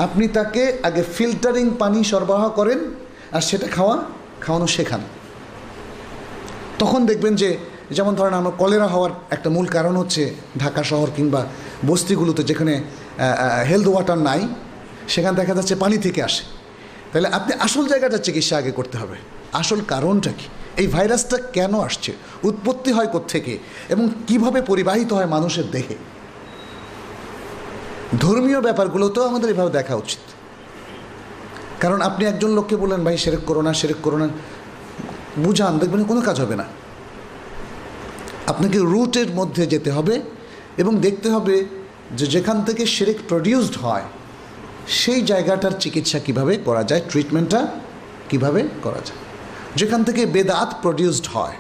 Speaker 1: আপনি তাকে আগে ফিল্টারিং পানি সরবরাহ করেন আর সেটা খাওয়া, খাওয়ানো শেখান। তখন দেখবেন যে, যেমন ধরেন আমার কলেরা হওয়ার একটা মূল কারণ হচ্ছে ঢাকা শহর কিংবা বস্তিগুলোতে যেখানে হেলথ ওয়াটার নাই, সেখানে দেখা যাচ্ছে পানি থেকে আসে। তাহলে আপনি আসল জায়গাটা চিকিৎসা আগে করতে হবে। আসল কারণটা কি? এই ভাইরাসটা কেন আসছে? উৎপত্তি হয় থেকে এবং কীভাবে পরিবাহিত হয় মানুষের দেহে? ধর্মীয় ব্যাপারগুলোতেও আমাদের এভাবে দেখা উচিত। কারণ আপনি একজন লোককে বললেন, ভাই, সেরেক করো না, সেরেক করো না। বুঝান, দেখবেন কোনো কাজ হবে না। আপনাকে রুটের মধ্যে যেতে হবে এবং দেখতে হবে যে যেখান থেকে সেরেক প্রডিউসড হয়, সেই জায়গাটার চিকিৎসা কীভাবে করা যায়, ট্রিটমেন্টটা কীভাবে করা যায়। যেখান থেকে বেদাত প্রডিউসড হয়।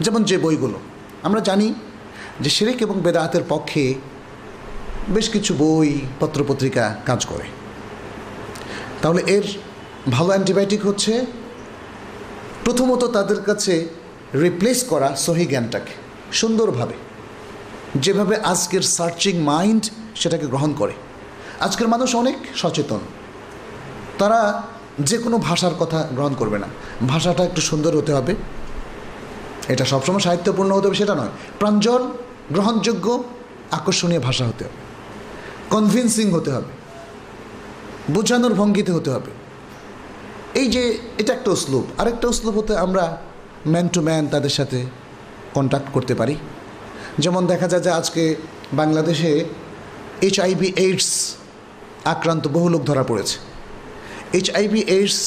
Speaker 1: যেমন যে বইগুলো। আমরা জানি যে সেরেক এবং বেদাতের পক্ষে বেশ কিছু বই, পত্রপত্রিকা কাজ করে। তাহলে এর ভালো অ্যান্টিবায়োটিক হচ্ছে প্রথমত তাদের কাছে রিপ্লেস করা সহি জ্ঞানটাকে সুন্দরভাবে। যেভাবে আজকের সার্চিং মাইন্ড সেটাকে গ্রহণ করে। আজকের মানুষ অনেক সচেতন। তারা যে কোনো ভাষার কথা গ্রহণ করবে না। ভাষাটা একটু সুন্দর হতে হবে। এটা সবসময় সাহিত্যপূর্ণ হতে হবে, সেটা নয়। প্রাঞ্জল গ্রহণযোগ্য, আকর্ষণীয় ভাষা হতে হবে। কনভিনসিং হতে হবে। বোঝানোর ভঙ্গিতে হতে হবে। এই যে এটা একটা উসলুপ। আরেকটা উসলুপ হতে আমরা ম্যান টু ম্যান তাদের সাথে কন্ট্যাক্ট করতে পারি। যেমন দেখা যায় যে আজকে বাংলাদেশে এইচ আইভি এইডস আক্রান্ত বহু লোক ধরা পড়েছে। এইচ আইভি এইডস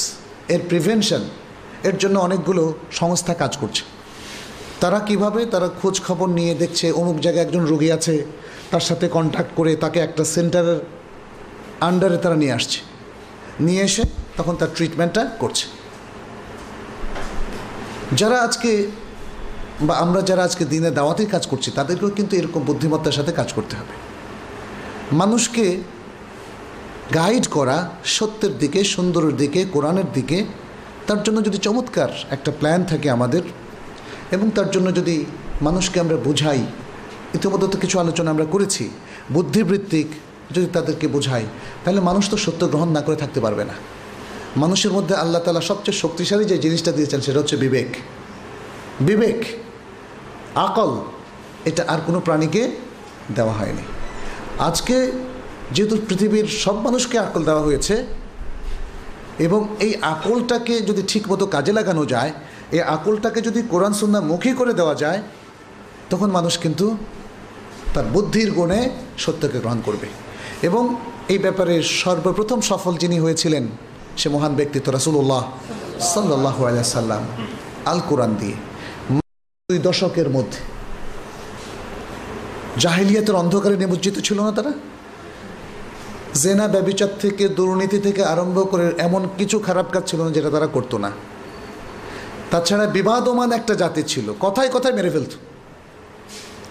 Speaker 1: এর প্রিভেনশন এর জন্য অনেকগুলো সংস্থা কাজ করছে। তারা কীভাবে তারা খোঁজ খবর নিয়ে দেখছে, অমুক জায়গায় একজন রোগী আছে, তার সাথে কন্ট্যাক্ট করে তাকে একটা সেন্টারের আন্ডারে তারা নিয়ে আসছে। নিয়ে এসে তখন তার ট্রিটমেন্টটা করছে। যারা আজকে বা আমরা যারা আজকে দিনে দাওয়াতেই কাজ করছি, তাদেরকেও কিন্তু এরকম বুদ্ধিমত্তার সাথে কাজ করতে হবে। মানুষকে গাইড করা সত্যের দিকে, সুন্দরের দিকে, কোরআনের দিকে, তার জন্য যদি চমৎকার একটা প্ল্যান থাকে আমাদের, এবং তার জন্য যদি মানুষকে আমরা বোঝাই, ইতিমধ্যে তো কিছু আলোচনা আমরা করেছি, বুদ্ধিবৃত্তিক যদি তাদেরকে বোঝাই, তাহলে মানুষ তো সত্য গ্রহণ না করে থাকতে পারবে না। মানুষের মধ্যে আল্লাহ তালা সবচেয়ে শক্তিশালী যে জিনিসটা দিয়েছেন, সেটা হচ্ছে বিবেক। বিবেক, আকল, এটা আর কোনো প্রাণীকে দেওয়া হয়নি। আজকে যেহেতু পৃথিবীর সব মানুষকে আকল দেওয়া হয়েছে, এবং এই আকলটাকে যদি ঠিকমতো কাজে লাগানো যায়, এই আকলটাকে যদি কোরআন সুন্না মুখী করে দেওয়া যায়, তখন মানুষ কিন্তু তার বুদ্ধির গুণে সত্যকে গ্রহণ করবে। এবং এই ব্যাপারে সর্বপ্রথম সফল যিনি হয়েছিলেন, সে মহান ব্যক্তিত্ব রাসুল্লাহ সাল্লাহ সাল্লাম আল কোরআন দিয়ে। দুই দশকের মধ্যে। জাহিলিয়াতের অন্ধকারে নিমজ্জিত ছিল না তারা? জেনা, ব্যবিচার থেকে, দুর্নীতি থেকে আরম্ভ করে এমন কিছু খারাপ কাজ ছিল না যেটা তারা করতো না। তাছাড়া বিবাদমান একটা জাতি ছিল। কথায় কথায় মেরে ফেলত।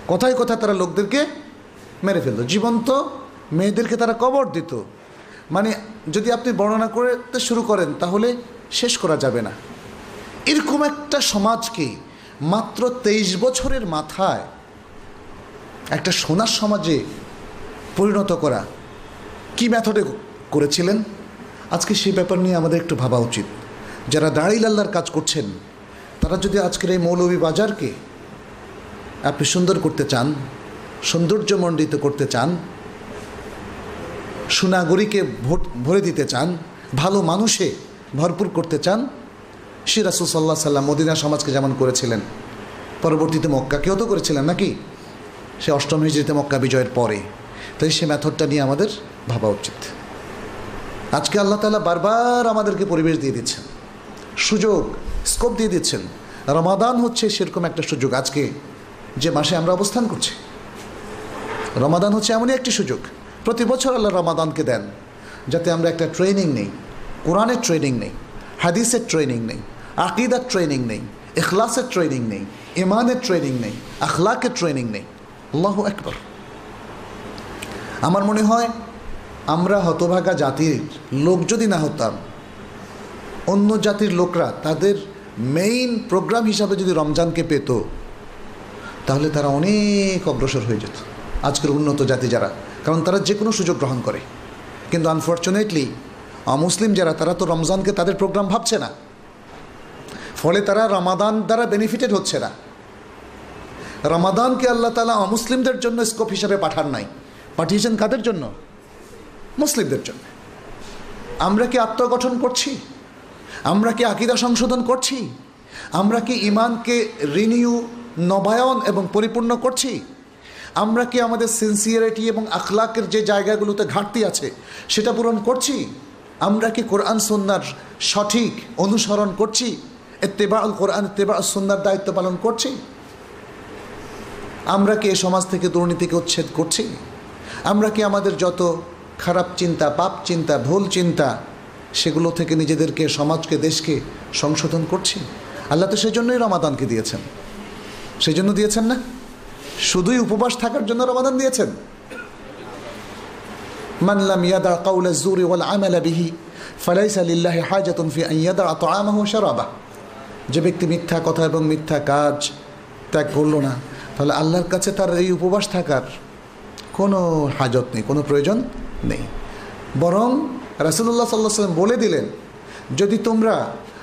Speaker 1: কথায় কথায় তারা লোকদেরকে মেরে ফেলত। জীবন্ত মেয়েদেরকে তারা কবর দিত। মানে যদি আপনি বর্ণনা করতে শুরু করেন, তাহলে শেষ করা যাবে না। এরকম একটা সমাজকে মাত্র তেইশ বছরের মাথায় একটা সোনার সমাজে পরিণত করা মেথডে করেছিলেন? আজকে সেই ব্যাপার নিয়ে আমাদের একটু ভাবা উচিত। যারা দাঁড়িল আল্লাহর কাজ করছেন, তারা যদি আজকের এই মৌলভী বাজারকে আপনি সুন্দর করতে চান সৌন্দর্যমণ্ডিত করতে চান, সুনাগরিকে ভোট, ভরে দিতে চান, ভালো মানুষে ভরপুর করতে চান শ্রী রাসুল সাল্লাম মদিনা সমাজকে যেমন করেছিলেন, পরবর্তীতে মক্কাকেও তো করেছিলেন নাকি? সে অষ্টম হিজড়িতে মক্কা বিজয়ের পরে। তাই সে মেথডটা নিয়ে আমাদের ভাবা উচিত। আজকে আল্লাহ তালা বারবার আমাদেরকে পরিবেশ দিয়ে দিচ্ছেন। সুযোগ স্কোপ দিয়ে দিচ্ছেন। রমাদান হচ্ছে সেরকম একটা সুযোগ আজকে যে মাসে আমরা অবস্থান করছি। রমাদান হচ্ছে এমনই একটি সুযোগ। প্রতি বছর আল্লাহ রমাদানকে দেন, যাতে আমরা একটা ট্রেনিং নেই, কোরআনের ট্রেনিং নেই, হাদিসের ট্রেনিং নেই, আকিদার ট্রেনিং নেই এখলাসের ট্রেনিং নেই ইমানের ট্রেনিং নেই, আখলাকের ট্রেনিং নেই। আল্লাহ একবার আমার মনে হয় আমরা হতভাগা জাতির লোক যদি না হতাম, অন্য জাতির লোকরা তাদের মেইন প্রোগ্রাম হিসাবে যদি রমজানকে পেত, তাহলে তারা অনেক অগ্রসর হয়ে যেত। আজকের উন্নত জাতি যারা, কারণ তারা যে কোনো সুযোগ গ্রহণ করে। কিন্তু আনফর্চুনেটলি অমুসলিম যারা, তারা তো রমজানকে তাদের প্রোগ্রাম ভাবছে না। ফলে তারা রমাদান দ্বারা বেনিফিটেড হচ্ছে না। রমাদানকে আল্লাহ তালা অমুসলিমদের জন্য স্কোপ হিসাবে পাঠান নাই। পাঠিয়েছেন কাদের জন্য? মুসলিমদের জন্য। আমরা কি আত্মগঠন করছি? আমরা কি আকিদা সংশোধন করছি? আমরা কি ইমানকে রিনিউ, নবায়ন এবং পরিপূর্ণ করছি? আমরা কি আমাদের সিনসিয়ারিটি এবং আখলাকের যে জায়গাগুলোতে ঘাটতি আছে, সেটা পূরণ করছি? আমরা কি কোরআন সন্ন্যার সঠিক অনুসরণ করছি? এত্তেবা কোরআন এত্তেবা সন্ন্যার দায়িত্ব পালন করছি? আমরা কি এ সমাজ থেকে দুর্নীতিকে উচ্ছেদ করছি? আমরা কি আমাদের যত খারাপ চিন্তা, পাপ চিন্তা, ভুল চিন্তা, সেগুলো থেকে নিজেদেরকে, সমাজকে, দেশকে সংশোধন করছি। আল্লাহ তো সেই জন্যই রমাদানকে দিয়েছেন। সেই জন্য দিয়েছেন না? শুধুই উপবাস থাকার জন্য রমাদান দিয়েছেন? মানলাম ইয়াদা কাউলা জুরি ওয়াল আমালা বিহি, ফালাইসা লিল্লাহি হাজাতুন ফি আন ইয়াদা তাআমাহু শারাবা। যে ব্যক্তি মিথ্যা কথা এবং মিথ্যা কাজ ত্যাগ করল না, তাহলে আল্লাহর কাছে তার এই উপবাস থাকার কোনো হাজত নেই, কোনো প্রয়োজন নেই। বরং রাসুল্লাহ সাল্লাহ সাল্লাম বলে দিলেন, যদি তোমরা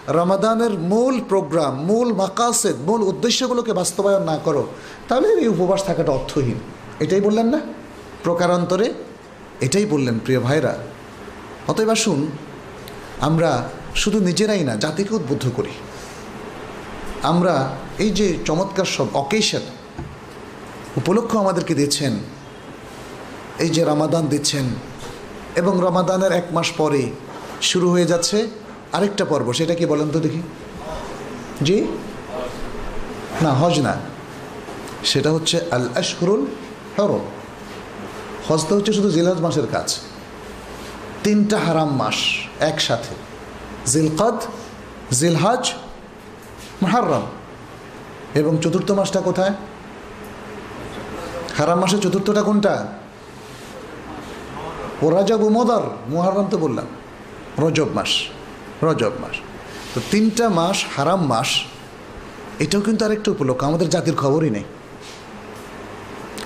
Speaker 1: রমাদানের মূল প্রোগ্রাম, মূল মাকাসেদ, মূল উদ্দেশ্যগুলোকে বাস্তবায়ন না করো, তাহলে এই উপবাস থাকাটা অর্থহীন। এটাই বললেন না? প্রকারান্তরে এটাই বললেন প্রিয় ভাইরা অতএব আসুন, আমরা শুধু নিজেরাই না, জাতিকে উদ্বুদ্ধ করি। আমরা এই যে চমৎকার সব অকেশন উপলক্ষ আমাদেরকে দিচ্ছেন এই যে রামাদান দিচ্ছেন, এবং রমাদানের এক মাস পরে শুরু হয়ে যাচ্ছে আরেকটা পর্ব, সেটা কি বলেন তো দেখি। জি? না, হজ না। সেটা হচ্ছে আল আশহরুল হরম। হজটা হচ্ছে শুধু জিলহজ মাসের কাজ। তিনটা হারাম মাস একসাথে। জিলকদ, জিলহাজ মহারম এবং চতুর্থ মাসটা কোথায়? হারাম মাসের চতুর্থটা কোনটা? ও রাজব উমদার মুহারম তো বললাম। রজব মাস রজব মাস। তো তিনটা মাস হারাম মাস, এটাও কিন্তু আরেকটা উপলক্ষ, আমাদের জাতির খবরই নেই।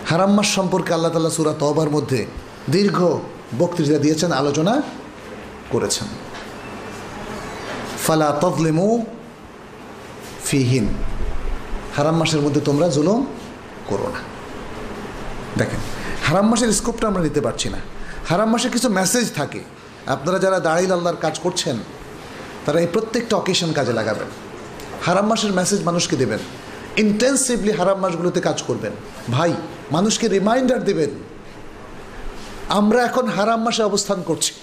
Speaker 1: হারাম মাস সম্পর্কে আল্লাহ তাল্লাহ সুরা তবার মধ্যে দীর্ঘ বক্তৃতা দিয়েছেন, আলোচনা করেছেন। ফালা তজলেমু ফিহীন, হারাম মাসের মধ্যে তোমরা জুলুম করো না। দেখেন, হারাম মাসের স্কোপটা আমরা নিতে পারছি না। হারাম মাসে কিছু মেসেজ থাকে। আপনারা যারা দাঁড়িয়ে আল্লাহর কাজ করছেন, তারা এই প্রত্যেকটা অকেশন কাজে লাগাবেন। হারাম মাসের মেসেজ মানুষকে দেবেন। ইন্টেন্সিভলি হারাম মাসগুলোতে কাজ করবেন। ভাই, মানুষকে রিমাইন্ডার দেবেন। আমরা এখন হারাম মাসে অবস্থান করছি।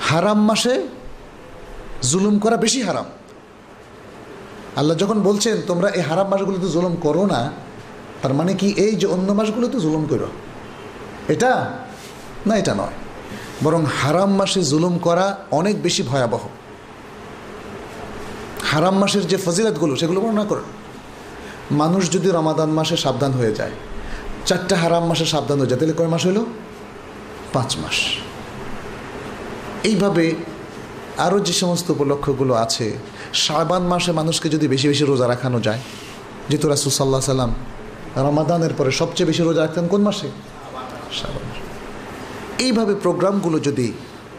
Speaker 1: হারাম মাসে জুলুম করা বেশি হারাম। আল্লাহ যখন বলছেন, তোমরা এই হারাম মাসগুলোতে জুলুম করো না, তার মানে কি এই যে অন্য মাসগুলোতে জুলুম করো? এটা? না, এটা নয়। বরং হারাম মাসে জুলুম করা অনেক বেশি ভয়াবহ। হারাম মাসের যে ফজিলাতগুলো, সেগুলো বর্ণনা করেন। মানুষ যদি রমাদান মাসে সাবধান হয়ে যায়, চারটা হারাম মাসে সাবধান হয়ে যায়, তাহলে কয় মাস হলো? পাঁচ মাস। এইভাবে আরও যে সমস্ত উপলক্ষগুলো আছে, শাবান মাসে মানুষকে যদি বেশি বেশি রোজা রাখানো যায়, যেহেতু রাসুল সাল্লাহ সাল্লাম রমাদানের পরে সবচেয়ে বেশি রোজা রাখতেন কোন মাসে? এইভাবে প্রোগ্রামগুলো যদি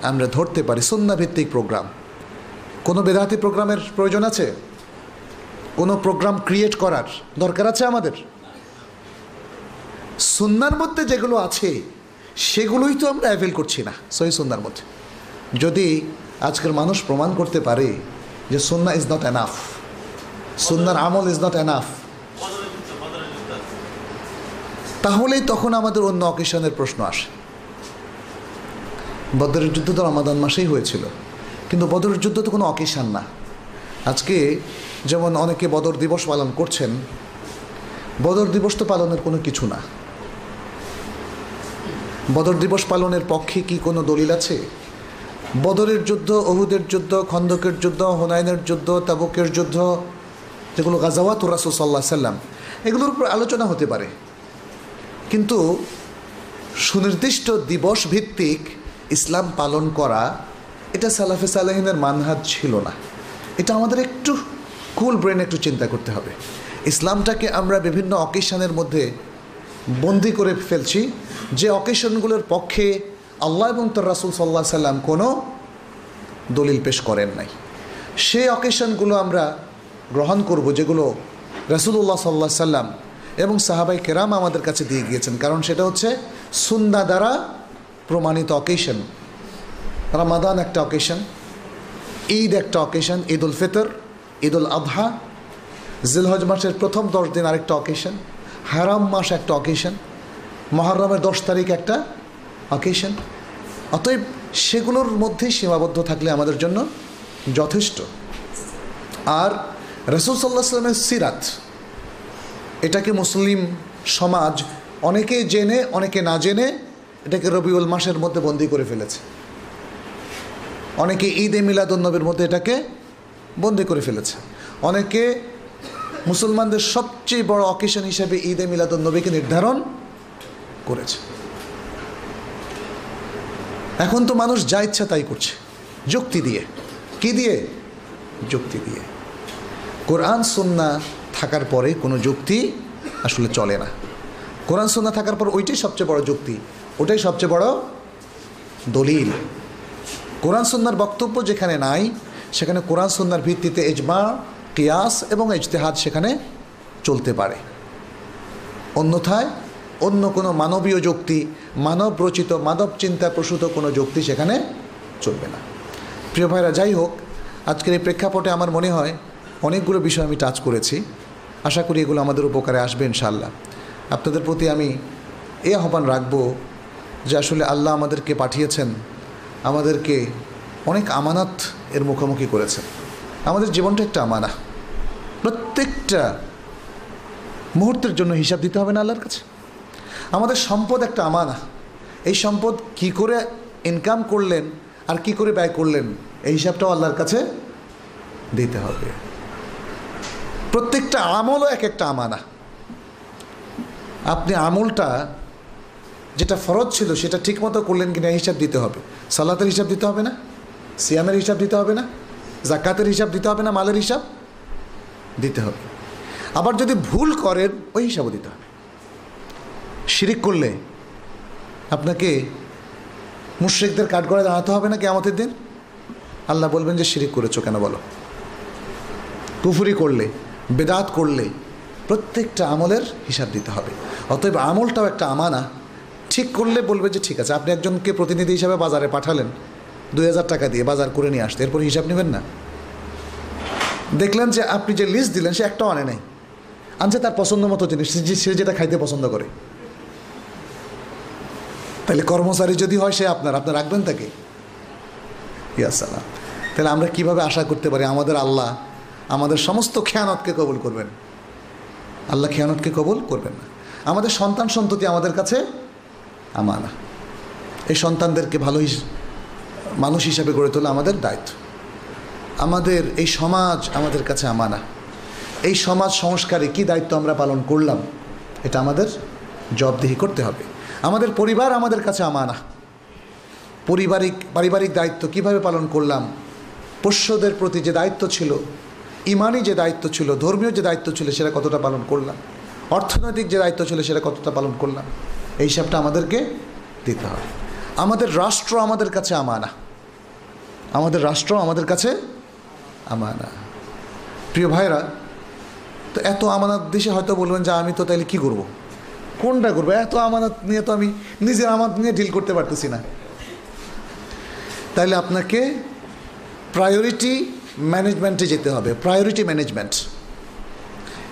Speaker 1: আমরা ধরতে পারি সন্ধ্যাভিত্তিক প্রোগ্রাম, কোনো বেদাতি প্রোগ্রামের প্রয়োজন আছে? কোনো প্রোগ্রাম ক্রিয়েট করার দরকার আছে আমাদের? সুন্নার মধ্যে যেগুলো আছে, সেগুলোই তো আমরা অ্যাভেল করছি না, সহি সুন্নার মধ্যে। যদি আজকের মানুষ প্রমাণ করতে পারে যে সুন্না ইজ নট এনাফ সুন্নার আমল ইজ নট এনাফ তাহলেই তখন আমাদের অন্য অকেশনের প্রশ্ন আসে। বদরের যুদ্ধ তো রমাদান মাসেই হয়েছিল। কিন্তু বদরের যুদ্ধ তো কোনো অকেশান না। আজকে যেমন অনেকে বদর দিবস পালন করছেন, বদর দিবস তো পালনের কোনো কিছু না। বদর দিবস পালনের পক্ষে কি কোনো দলিল আছে? বদরের যুদ্ধ অহুদের যুদ্ধ, খন্দকের যুদ্ধ, হোনাইনের যুদ্ধ, তাবুকের যুদ্ধ, যেগুলো গাজাওয়াত রাসুল সাল্লাহ সাল্লাম এগুলোর উপর আলোচনা হতে পারে। কিন্তু সুনির্দিষ্ট দিবস ভিত্তিক ইসলাম পালন করা এটা সালাফে সালাহিনের মানহাত ছিল না। এটা আমাদের একটু কুল ব্রেন একটু চিন্তা করতে হবে। ইসলামটাকে আমরা বিভিন্ন অকেশনের মধ্যে বন্দি করে ফেলছি যে অকেশনগুলোর পক্ষে আল্লাহ এবং তোর রাসুল সাল্লাহ সাল্লাম কোনো দলিল পেশ করেন নাই। সেই অকেশনগুলো আমরা গ্রহণ করব যেগুলো রাসুলুল্লাহ সাল্লাহ সাল্লাম এবং সাহাবাই কেরাম আমাদের কাছে দিয়ে গিয়েছেন। কারণ সেটা হচ্ছে সুন্দা দ্বারা প্রমাণিত অকেশন রামাদান একটা অকেশন ঈদ একটা occasion Eid ul Fitr Eid ul Adha জিলহজ মাসের প্রথম দশ দিন আরেকটা অকেশন হারাম মাস একটা অকেশন মহরমের দশ তারিখ একটা অকেশন অতএব সেগুলোর মধ্যেই সীমাবদ্ধ থাকলে আমাদের জন্য যথেষ্ট। আর রসুল সাল্লাহ সাল্লামের সিরাত এটাকে মুসলিম সমাজ অনেকে জেনে, অনেকে না জেনে এটাকে রবিউল মাসের মধ্যে বন্দি করে ফেলেছে। অনেকে ঈদ এ মিলাদুন্নবীর মধ্যে এটাকে বন্দি করে ফেলেছে। অনেকে মুসলমানদের সবচেয়ে বড় অকেশন হিসেবে ঈদ এ মিলাদুন্নবীকে নির্ধারণ করেছে। এখন তো মানুষ যা ইচ্ছা তাই করছে। যুক্তি দিয়ে। কি দিয়ে? যুক্তি দিয়ে। কোরআন সন্না থাকার পরে কোনো যুক্তি আসলে চলে না। কোরআন সন্না থাকার পর ওইটাই সবচেয়ে বড় যুক্তি ওটাই সবচেয়ে বড় দলিল। কোরআন সন্ন্যার বক্তব্য যেখানে নাই, সেখানে কোরআন সন্ন্যার ভিত্তিতে এজমা কিয়াস এবং ইজতেহাদ সেখানে চলতে পারে। অন্যথায় অন্য কোনো মানবীয় যুক্তি, মানব রচিত, মানব চিন্তা প্রসূত কোনো যুক্তি সেখানে চলবে না। প্রিয় ভাইরা, যাই হোক, আজকের এই প্রেক্ষাপটে আমার মনে হয় অনেকগুলো বিষয় আমি টাচ করেছি। আশা করি এগুলো আমাদের উপকারে আসবে ইনশাল্লাহ আপনাদের প্রতি আমি এ আহ্বান রাখব যে আসলে আল্লাহ আমাদেরকে পাঠিয়েছেন, আমাদেরকে অনেক আমানাত এর মুখোমুখি করেছেন। আমাদের জীবনটা একটা আমানা। প্রত্যেকটা মুহূর্তের জন্য হিসাব দিতে হবে না আল্লাহর কাছে। আমাদের সম্পদ একটা আমানা। এই সম্পদ কি করে ইনকাম করলেন আর কি করে ব্যয় করলেন, এই হিসাবটাও আল্লাহর কাছে দিতে হবে। প্রত্যেকটা আমলও এক একটা আমানা। আপনি আমলটা যেটা ফরজ ছিল সেটা ঠিকমতো করলেন কিনা হিসাব দিতে হবে। সালাতের হিসাব দিতে হবে না? সিয়ামের হিসাব দিতে হবে না? জাকাতের হিসাব দিতে হবে না? মালের হিসাব? দিতে হবে। আবার যদি ভুল করেন, ওই হিসাবও দিতে হবে। শিরিক করলে আপনাকে মুশ্রিকদের কাঠ করে দাঁড়াতে হবে না কেমতের দিন? আল্লাহ বলবেন যে, শিরিক করেছ কেন বলো? কুফুরি করলে বেদাত করলে প্রত্যেকটা আমলের হিসাব দিতে হবে। অতএব আমলটাও একটা আমানা। ঠিক করলে বলবে যে ঠিক আছে, আপনি একজনকে প্রতিনিধি হিসাবে বাজারে পাঠালেন, দুই হাজার টাকা দিয়ে বাজার করে নিয়ে আসতে, এরপর হিসাব নেবেন না। দেখলেন যে আপনি যে লিস্ট দিলেন, সে একটাও আনে নাই। আনছে তার পছন্দ মতো জিনিস, সে যেটা খাইতে পছন্দ করে। তাহলে কর্মচারী যদি হয়, সে আপনার, আপনি রাখবেন তাকে? ইয়াসালাম তাহলে আমরা কীভাবে আশা করতে পারি? আমাদের আল্লাহ আমাদের সমস্ত খেয়ানতকে কবুল করবেন। আল্লাহ খেয়ানতকে কবুল করবেন না। আমাদের সন্তান সন্ততি আমাদের কাছে আমানা। এই সন্তানদেরকে ভালো মানুষ হিসাবে গড়ে তোলা আমাদের দায়িত্ব। আমাদের এই সমাজ আমাদের কাছে আমানা। এই সমাজ সংস্কারে কি দায়িত্ব আমরা পালন করলাম, এটা আমাদের জবাবদিহি করতে হবে। আমাদের পরিবার আমাদের কাছে আমানা। পারিবারিক পারিবারিক দায়িত্ব কীভাবে পালন করলাম, পোষ্যদের প্রতি যে দায়িত্ব ছিল ইমানি যে দায়িত্ব ছিল, ধর্মীয় যে দায়িত্ব ছিল সেটা কতটা পালন করলাম? অর্থনৈতিক যে দায়িত্ব ছিল সেটা কতটা পালন করলাম? এই হিসাবটা আমাদেরকে দিতে হবে। আমাদের রাষ্ট্র আমাদের কাছে আমানা। আমাদের রাষ্ট্র আমাদের কাছে আমানা। প্রিয় ভাইরা তো এত আমানত দেশে হয়তো বলবেন যে আমি তো তাইলে কি করব। কোনটা করব? এত আমানত নিয়ে তো আমি নিজের আমানত নিয়ে ডিল করতে পারতেছি না। তাহলে আপনাকে প্রায়োরিটি ম্যানেজমেন্টে যেতে হবে প্রায়োরিটি ম্যানেজমেন্ট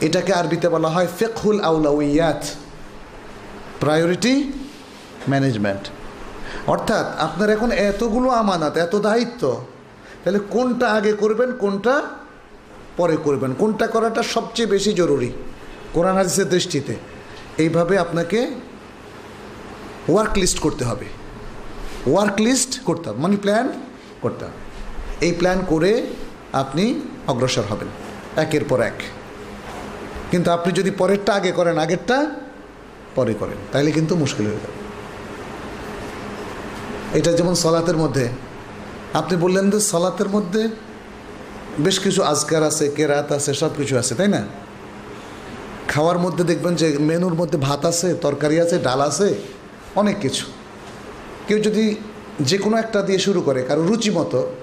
Speaker 1: এটাকে আরবিতে বলা হয় ফেকহুল আউলাউয়াত প্রায়োরিটি ম্যানেজমেন্ট অর্থাৎ আপনার এখন এতগুলো আমানত, এত দায়িত্ব, তাহলে কোনটা আগে করবেন, কোনটা পরে করবেন? কোনটা করাটা সবচেয়ে বেশি জরুরি কোরআন হাদিসের দৃষ্টিতে? এইভাবে আপনাকে ওয়ার্ক লিস্ট করতে হবে। ওয়ার্ক লিস্ট করতে হবে মানে প্ল্যান করতে হবে। এই প্ল্যান করে আপনি অগ্রসর হবেন। একের পর এক। কিন্তু আপনি যদি পরেরটা আগে করেন, আগেরটা পরে করেন তাহলে কিন্তু মুশকিল হয়ে যাবে। এটা যেমন সলাতের মধ্যে। আপনি বললেন যে সলাতের মধ্যে বেশ কিছু আজকার আছে, কেরাত আছে, সব কিছু আছে, তাই না? খাওয়ার মধ্যে দেখবেন যে মেনুর মধ্যে ভাত আছে, তরকারি আছে, ডাল আছে, অনেক কিছু। কেউ যদি যে কোনো একটা দিয়ে শুরু করে, কারও রুচি মতো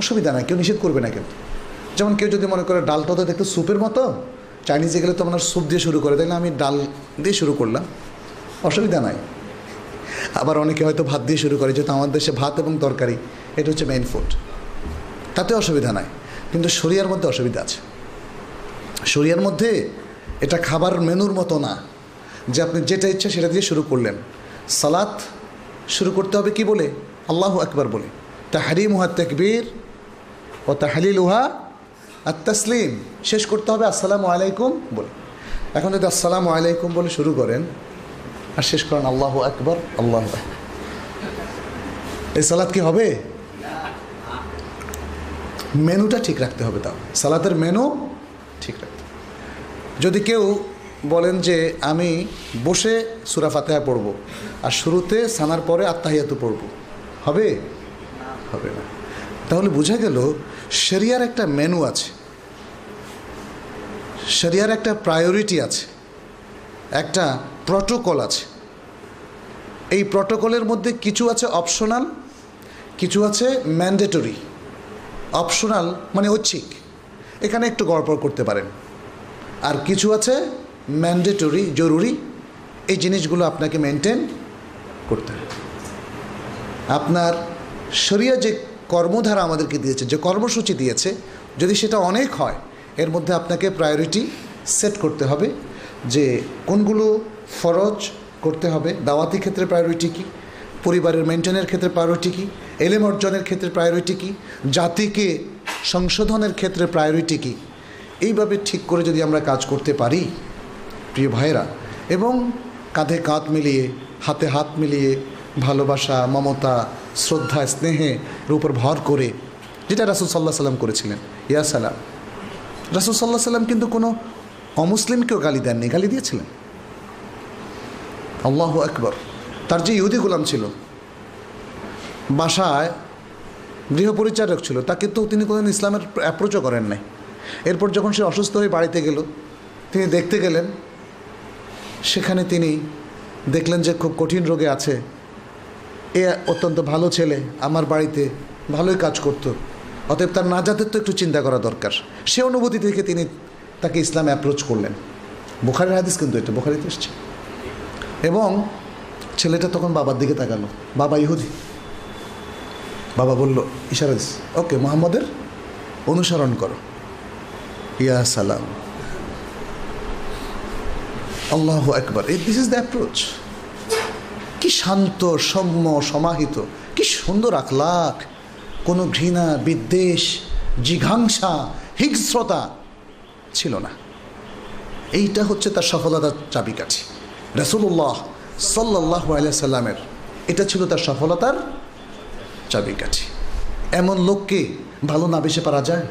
Speaker 1: অসুবিধা নাই, কেউ নিষেধ করবে না কিন্তু যেমন কেউ যদি মনে করে ডালটা তো দেখতে স্যুপের মতো চাইনিজে গেলে তো আপনার স্যুপ দিয়ে শুরু করে, তাহলে আমি ডাল দিয়ে শুরু করলাম। অসুবিধা নাই। আবার অনেকে হয়তো ভাত দিয়ে শুরু করে, যেহেতু আমাদের দেশে ভাত এবং তরকারি, এটা হচ্ছে মেইন ফুড তাতে অসুবিধা নাই, কিন্তু শরিয়ার মধ্যে অসুবিধা আছে। শরিয়ার মধ্যে এটা খাবার মেনুর মতো না, যে আপনি যেটা ইচ্ছা সেটা দিয়ে শুরু করলেন। সালাত শুরু করতে হবে কি বলে? আল্লাহ একবার বলে। তাহারিম উহা তেকবীর ও তাহালিল উহা আর তসলিম। শেষ করতে হবে আসসালামু আলাইকুম বলে। এখন যদি আসসালামু আলাইকুম বলে শুরু করেন, আর শেষ করেন আল্লাহ আকবর, আল্লাহ এই সালাদ কি হবে? মেনুটা ঠিক রাখতে হবে তাও। সালাতের মেনু ঠিক রাখতে যদি কেউ বলেন যে আমি বসে সুরা ফাতেহা পড়ব, আর শুরুতে সানার পরে আত্মাহিয়াতু পড়ব, হবে? হবে না। তাহলে বোঝা গেল শরিয়ার একটা মেনু আছে। শরিয়ার একটা প্রায়োরিটি আছে। একটা প্রটোকল আছে। এই প্রটোকলের মধ্যে কিছু আছে অপশনাল কিছু আছে ম্যান্ডেটরি অপশনাল মানে ঐচ্ছিক। এখানে একটু গড়পড় করতে পারেন। আর কিছু আছে ম্যান্ডেটরি জরুরি। এই জিনিসগুলো আপনাকে মেনটেন করতে হবে। আপনার শরিয়া যে কর্মধারা আমাদেরকে দিয়েছে, যে কর্মসূচি দিয়েছে, যদি সেটা অনেক হয়, এর মধ্যে আপনাকে প্রায়োরিটি সেট করতে হবে, যে কোনগুলো ফরজ করতে হবে, দাওয়াতি ক্ষেত্রে প্রায়োরিটি কী, পরিবারের মেনটেনের ক্ষেত্রে প্রায়োরিটি কী, এলেম অর্জনের ক্ষেত্রে প্রায়োরিটি কী, জাতিকে সংশোধনের ক্ষেত্রে প্রায়োরিটি কী, এইভাবে ঠিক করে যদি আমরা কাজ করতে পারি, প্রিয় ভাইরা এবং কাঁধে কাঁধ মিলিয়ে, হাতে হাত মিলিয়ে ভালোবাসা, মমতা, শ্রদ্ধা, স্নেহে এর উপর ভর করে, যেটা রাসুল সাল্লাহ সাল্লাম করেছিলেন। ইয়া সালাম। রাসুল সাল্লাহ সাল্লাম কিন্তু কোনো অমুসলিমকেও গালি দেননি, গালি দিয়েছিলেন। আল্লাহ আকবর। তার যে ইহুদি গোলাম ছিল, বাসায় গৃহপরিচারক ছিল, তাকে তো তিনি কোনোদিন ইসলামের অ্যাপ্রোচও করেন নাই এরপর যখন সে অসুস্থ হয়ে বাড়িতে গেল, তিনি দেখতে গেলেন, সেখানে তিনি দেখলেন যে খুব কঠিন রোগে আছে এ অত্যন্ত ভালো ছেলে আমার বাড়িতে, ভালোই কাজ করত। অতএব তার নাজাতের তো একটু চিন্তা করা দরকার। সে অনুভূতি থেকে তিনি তাকে ইসলাম অ্যাপ্রোচ করলেন। বুখারের হাদিস কিন্তু এটা, বুখারিতে এসছে। এবং ছেলেটা তখন বাবার দিকে তাকালো। বাবা ইহুদি। বাবা বলল ইশারাদিস ওকে, মোহাম্মদের অনুসরণ করো। ইয়া সালাম। আল্লাহ একবার দিস ইজ দ্য অ্যাপ্রোচ কি শান্ত, সৌম্য, সমাহিত, কি সুন্দর আখলাখ। কোনো ঘৃণা, বিদ্বেষ, জিঘাংসা, হিংস্রতা ছিল না। এইটা হচ্ছে তার সফলতার চাবিকাঠি। রসুল্লাহ সাল্লাহ সাল্লামের এটা ছিল তার সফলতার চাবিকাঠি। এমন লোককে ভালো না বেসে পারা যায়?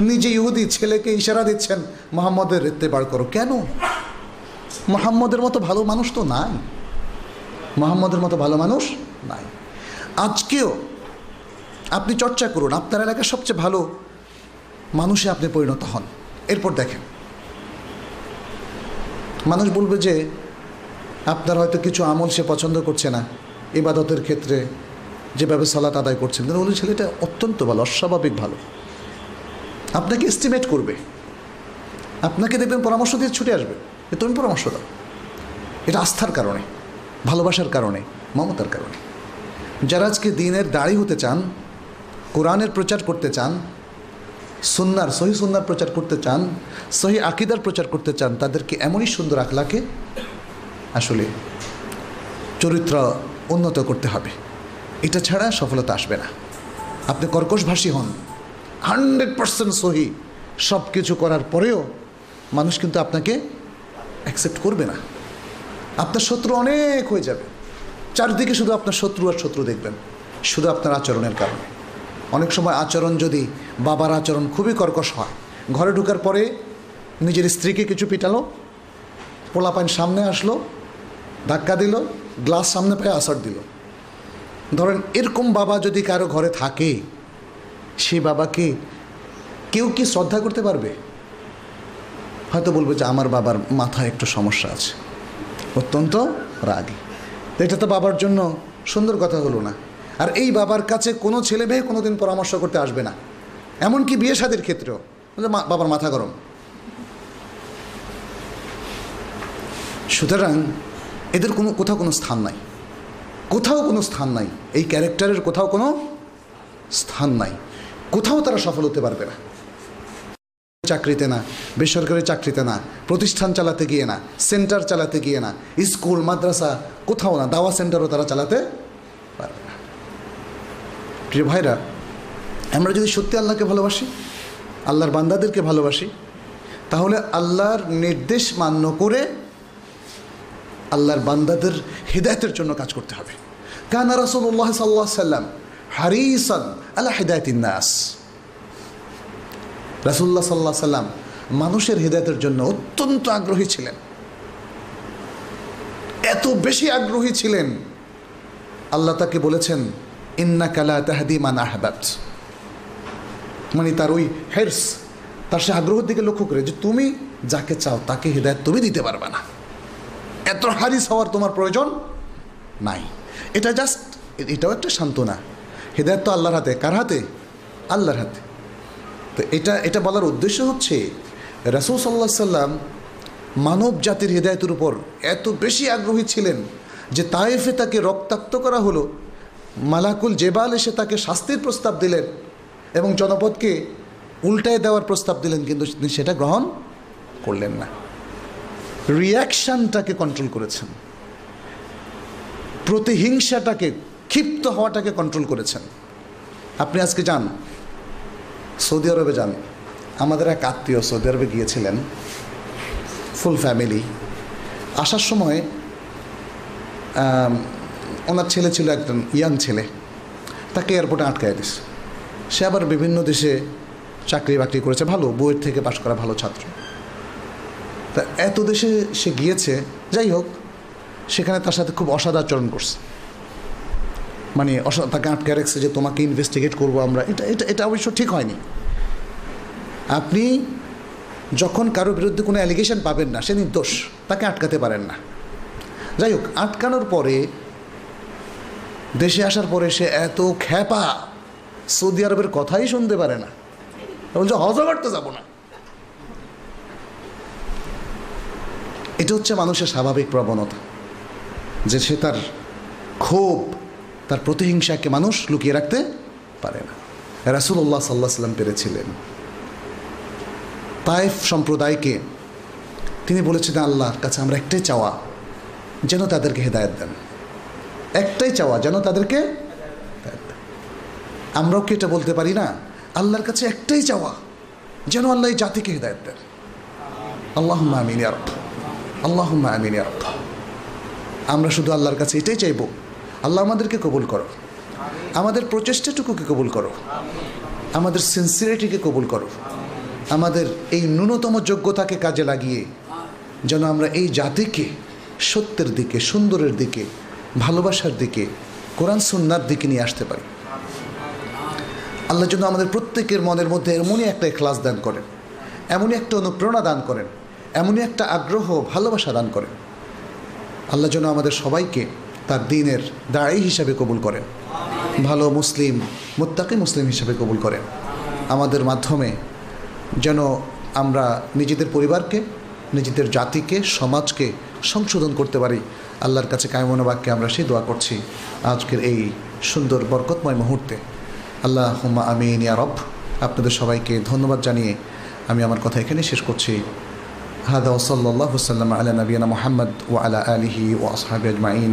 Speaker 1: নিজে ইহুদি ছেলেকে ইশারা দিচ্ছেন, মোহাম্মদের রেত্তে বার করো। কেন? মোহাম্মদের মতো ভালো মানুষ তো নাই। মোহাম্মদের মতো ভালো মানুষ? নাই। আজকেও আপনি চর্চা করুন, আপনার এলাকার সবচেয়ে ভালো মানুষে আপনি পরিণত হন। এরপর দেখেন। মানুষ বলবে যে, আপনার হয়তো কিছু আমল সে পছন্দ করছে না, ইবাদতের ক্ষেত্রে যেভাবে সালাত আদায় করছেন। কিন্তু বলি ছেলেটা অত্যন্ত ভালো, অস্বাভাবিক ভালো। আপনাকে এস্টিমেট করবে। আপনাকে দেখবেন পরামর্শ দিয়ে ছুটে আসবে। তুমি পরামর্শ দাও। এটা আস্থার কারণে। ভালোবাসার কারণে, মমতার কারণে। যারা আজকে দিনের দাড়ি হতে চান, কোরআনের প্রচার করতে চান, সুন্নার, সহি সুন্নার প্রচার করতে চান, সহি আকিদার প্রচার করতে চান, তাদেরকে এমনই সুন্দর আখলাকে আসলে চরিত্র উন্নত করতে হবে। এটা ছাড়া সফলতা আসবে না। আপনি কর্কশভাষী হন, হান্ড্রেড পার্সেন্ট সহি সব কিছু করার পরেও মানুষ কিন্তু আপনাকে অ্যাকসেপ্ট করবে না। আপনার শত্রু অনেক হয়ে যাবে। চারদিকে শুধু আপনার শত্রু আর শত্রু দেখবেন, শুধু আপনার আচরণের কারণে। অনেক সময় আচরণ যদি বাবার আচরণ খুবই কর্কশ হয়, ঘরে ঢুকার পরে নিজের স্ত্রীকে কিছু পিটালো, পোলাপাইন সামনে আসলো, ধাক্কা দিল, গ্লাস সামনে পেয়ে আসার দিল। ধরেন এরকম বাবা যদি কারও ঘরে থাকে সেই বাবাকে কেউ কি শ্রদ্ধা করতে পারবে? হয়তো বলবে যে আমার বাবার মাথায় একটু সমস্যা আছে। অত্যন্ত রাগী। এটা তো বাবার জন্য সুন্দর কথা হলো না। আর এই বাবার কাছে কোনো ছেলে মেয়ে কোনো দিন পরামর্শ করতে আসবে না। এমনকি বিয়ে সাদের ক্ষেত্রেও। বাবার মাথা গরম। সুতরাং এদের কোনো, কোথাও কোনো স্থান নাই। কোথাও কোনো স্থান নাই। এই ক্যারেক্টারের কোথাও কোনো স্থান নাই। কোথাও তারা সফল হতে পারবে না। চাকরিতে না, বেসরকারি চাকরিতে না, প্রতিষ্ঠান চালাতে গিয়ে না, সেন্টার চালাতে গিয়ে না, স্কুল, মাদ্রাসা কোথাও না, দাওয়া সেন্টারও তারা চালাতে পারবে না। প্রিয় ভাইরা, আমরা যদি সত্যি আল্লাহকে ভালোবাসি, আল্লাহর বান্দাদেরকে ভালোবাসি, তাহলে আল্লাহর নির্দেশ মান্য করে আল্লাহর বান্দাদের হৃদায়তের জন্য কাজ করতে হবে। কানা রাসুল্লাহ সাল্লাহ সাল্লাম হারিসান আল্লাহ হৃদায়তিন নাস। রাসুল্লাহ সাল্লাহ সাল্লাম মানুষের হৃদায়তের জন্য অত্যন্ত আগ্রহী ছিলেন। এত বেশি আগ্রহী ছিলেন। আল্লাহ তাকে বলেছেন ইন্না কালা তাহাদি মান আহবাত। মানে তার ওই হেরস, তার সে আগ্রহের দিকে লক্ষ্য করে যে তুমি যাকে চাও তাকে হৃদায়ত তুমি দিতে পারবে না। এত হারিস হওয়ার তোমার প্রয়োজন নাই। এটা জাস্ট এটাও একটা সান্ত্বনা। হৃদায়ত তো আল্লাহর হাতে, কার হাতে? আল্লাহর হাতে। তো এটা এটা বলার উদ্দেশ্য হচ্ছে, রাসুল সাল্লাহ সাল্লাম মানব জাতির হৃদায়তের উপর এত বেশি আগ্রহী ছিলেন যে তায়েফে তাকে রক্তাক্ত করা হলো, মালাকুল জেবাল এসে তাকে শাস্তির প্রস্তাব দিলেন এবং জনপদকে উল্টায় দেওয়ার প্রস্তাব দিলেন, কিন্তু তিনি সেটা গ্রহণ করলেন না। রিয়াকশানটাকে কন্ট্রোল করেছেন। প্রতিহিংসাটাকে ক্ষিপ্ত হওয়াটাকে কন্ট্রোল করেছেন। আপনি আজকে যান। সৌদি আরবে যান। আমাদের এক আত্মীয় সৌদি আরবে গিয়েছিলেন, ফুল ফ্যামিলি। আসার সময় ওনার ছেলে ছিল একজন ইয়াং ছেলে। তাকে এয়ারপোর্টে আটকায় দিস। সে আবার বিভিন্ন দেশে চাকরি বাকরি করেছে, ভালো, বইয়ের থেকে পাশ করা ভালো ছাত্র। তা এত দেশে সে গিয়েছে, যাই হোক, সেখানে তার সাথে খুব অসদাচরণ করছে। মানে তাকে আটকে রাখছে যে তোমাকে ইনভেস্টিগেট করব আমরা। এটা এটা এটা অবশ্য ঠিক হয়নি। আপনি যখন কারোর বিরুদ্ধে কোনো অ্যালিগেশন পাবেন না, সে নির্দোষ, তাকে আটকাতে পারেন না। যাই হোক, আটকানোর পরে, দেশে আসার পরে সে এত খ্যাপা সৌদি আরবের কথাই শুনতে পারে না। বলছে হজও করতে যাব না। এটা হচ্ছে মানুষের স্বাভাবিক প্রবণতা, যে সে তার ক্ষোভ তার প্রতিহিংসাকে মানুষ লুকিয়ে রাখতে পারে না। রাসুল্লাহ সাল্লাহ সাল্লাম পেরেছিলেন। তায়েফ সম্প্রদায়কে তিনি বলেছেন আল্লাহর কাছে আমরা একটাই চাওয়া, যেন তাদেরকে হেদায়ত দেন। একটাই চাওয়া, যেন তাদেরকে আমরাও কি এটা বলতে পারি না? আল্লাহর কাছে একটাই চাওয়া, যেন আল্লাহ এই জাতিকে হেদায়ত দেন। আল্লাহ আমিন ইয়ারব আল্লাহ আমিন আমরা শুধু আল্লাহর কাছে এটাই চাইব আল্লাহ আমাদেরকে কবুল করো। আমাদের প্রচেষ্টাটুকুকে কবুল করো। আমাদের সিনসিয়ারিটিকে কবুল করো। আমাদের এই ন্যূনতম যোগ্যতাকে কাজে লাগিয়ে যেন আমরা এই জাতিকে সত্যের দিকে, সুন্দরের দিকে, ভালোবাসার দিকে, কোরআন সুন্নার দিকে নিয়ে আসতে পারি। আল্লাহ যেন আমাদের প্রত্যেকের মনের মধ্যে এমনই একটা ক্লাস দান করেন, এমনই একটা অনুপ্রেরণা দান করেন, এমনই একটা আগ্রহ, ভালোবাসা দান করেন। আল্লাহ যেন আমাদের সবাইকে তার দিনের দায়ী হিসাবে কবুল করেন। ভালো মুসলিম, মোত্তাকে মুসলিম হিসাবে কবুল করেন। আমাদের মাধ্যমে যেন আমরা নিজেদের পরিবারকে, নিজেদের জাতিকে, সমাজকে সংশোধন করতে পারি। আল্লাহর কাছে কায়মনো বাক্যে আমরা সে দোয়া করছি আজকের এই সুন্দর বরকতময় মুহূর্তে। আল্লাহ হুম্মা আমিন ইয়ারব আপনাদের সবাইকে ধন্যবাদ জানিয়ে আমি আমার কথা এখানে শেষ করছি। হাদা ওসল্লাহ সাল্লাম আলা নবীনা মোহাম্মদ ও আলা আলিহি ও আসহাবি আজমাইন।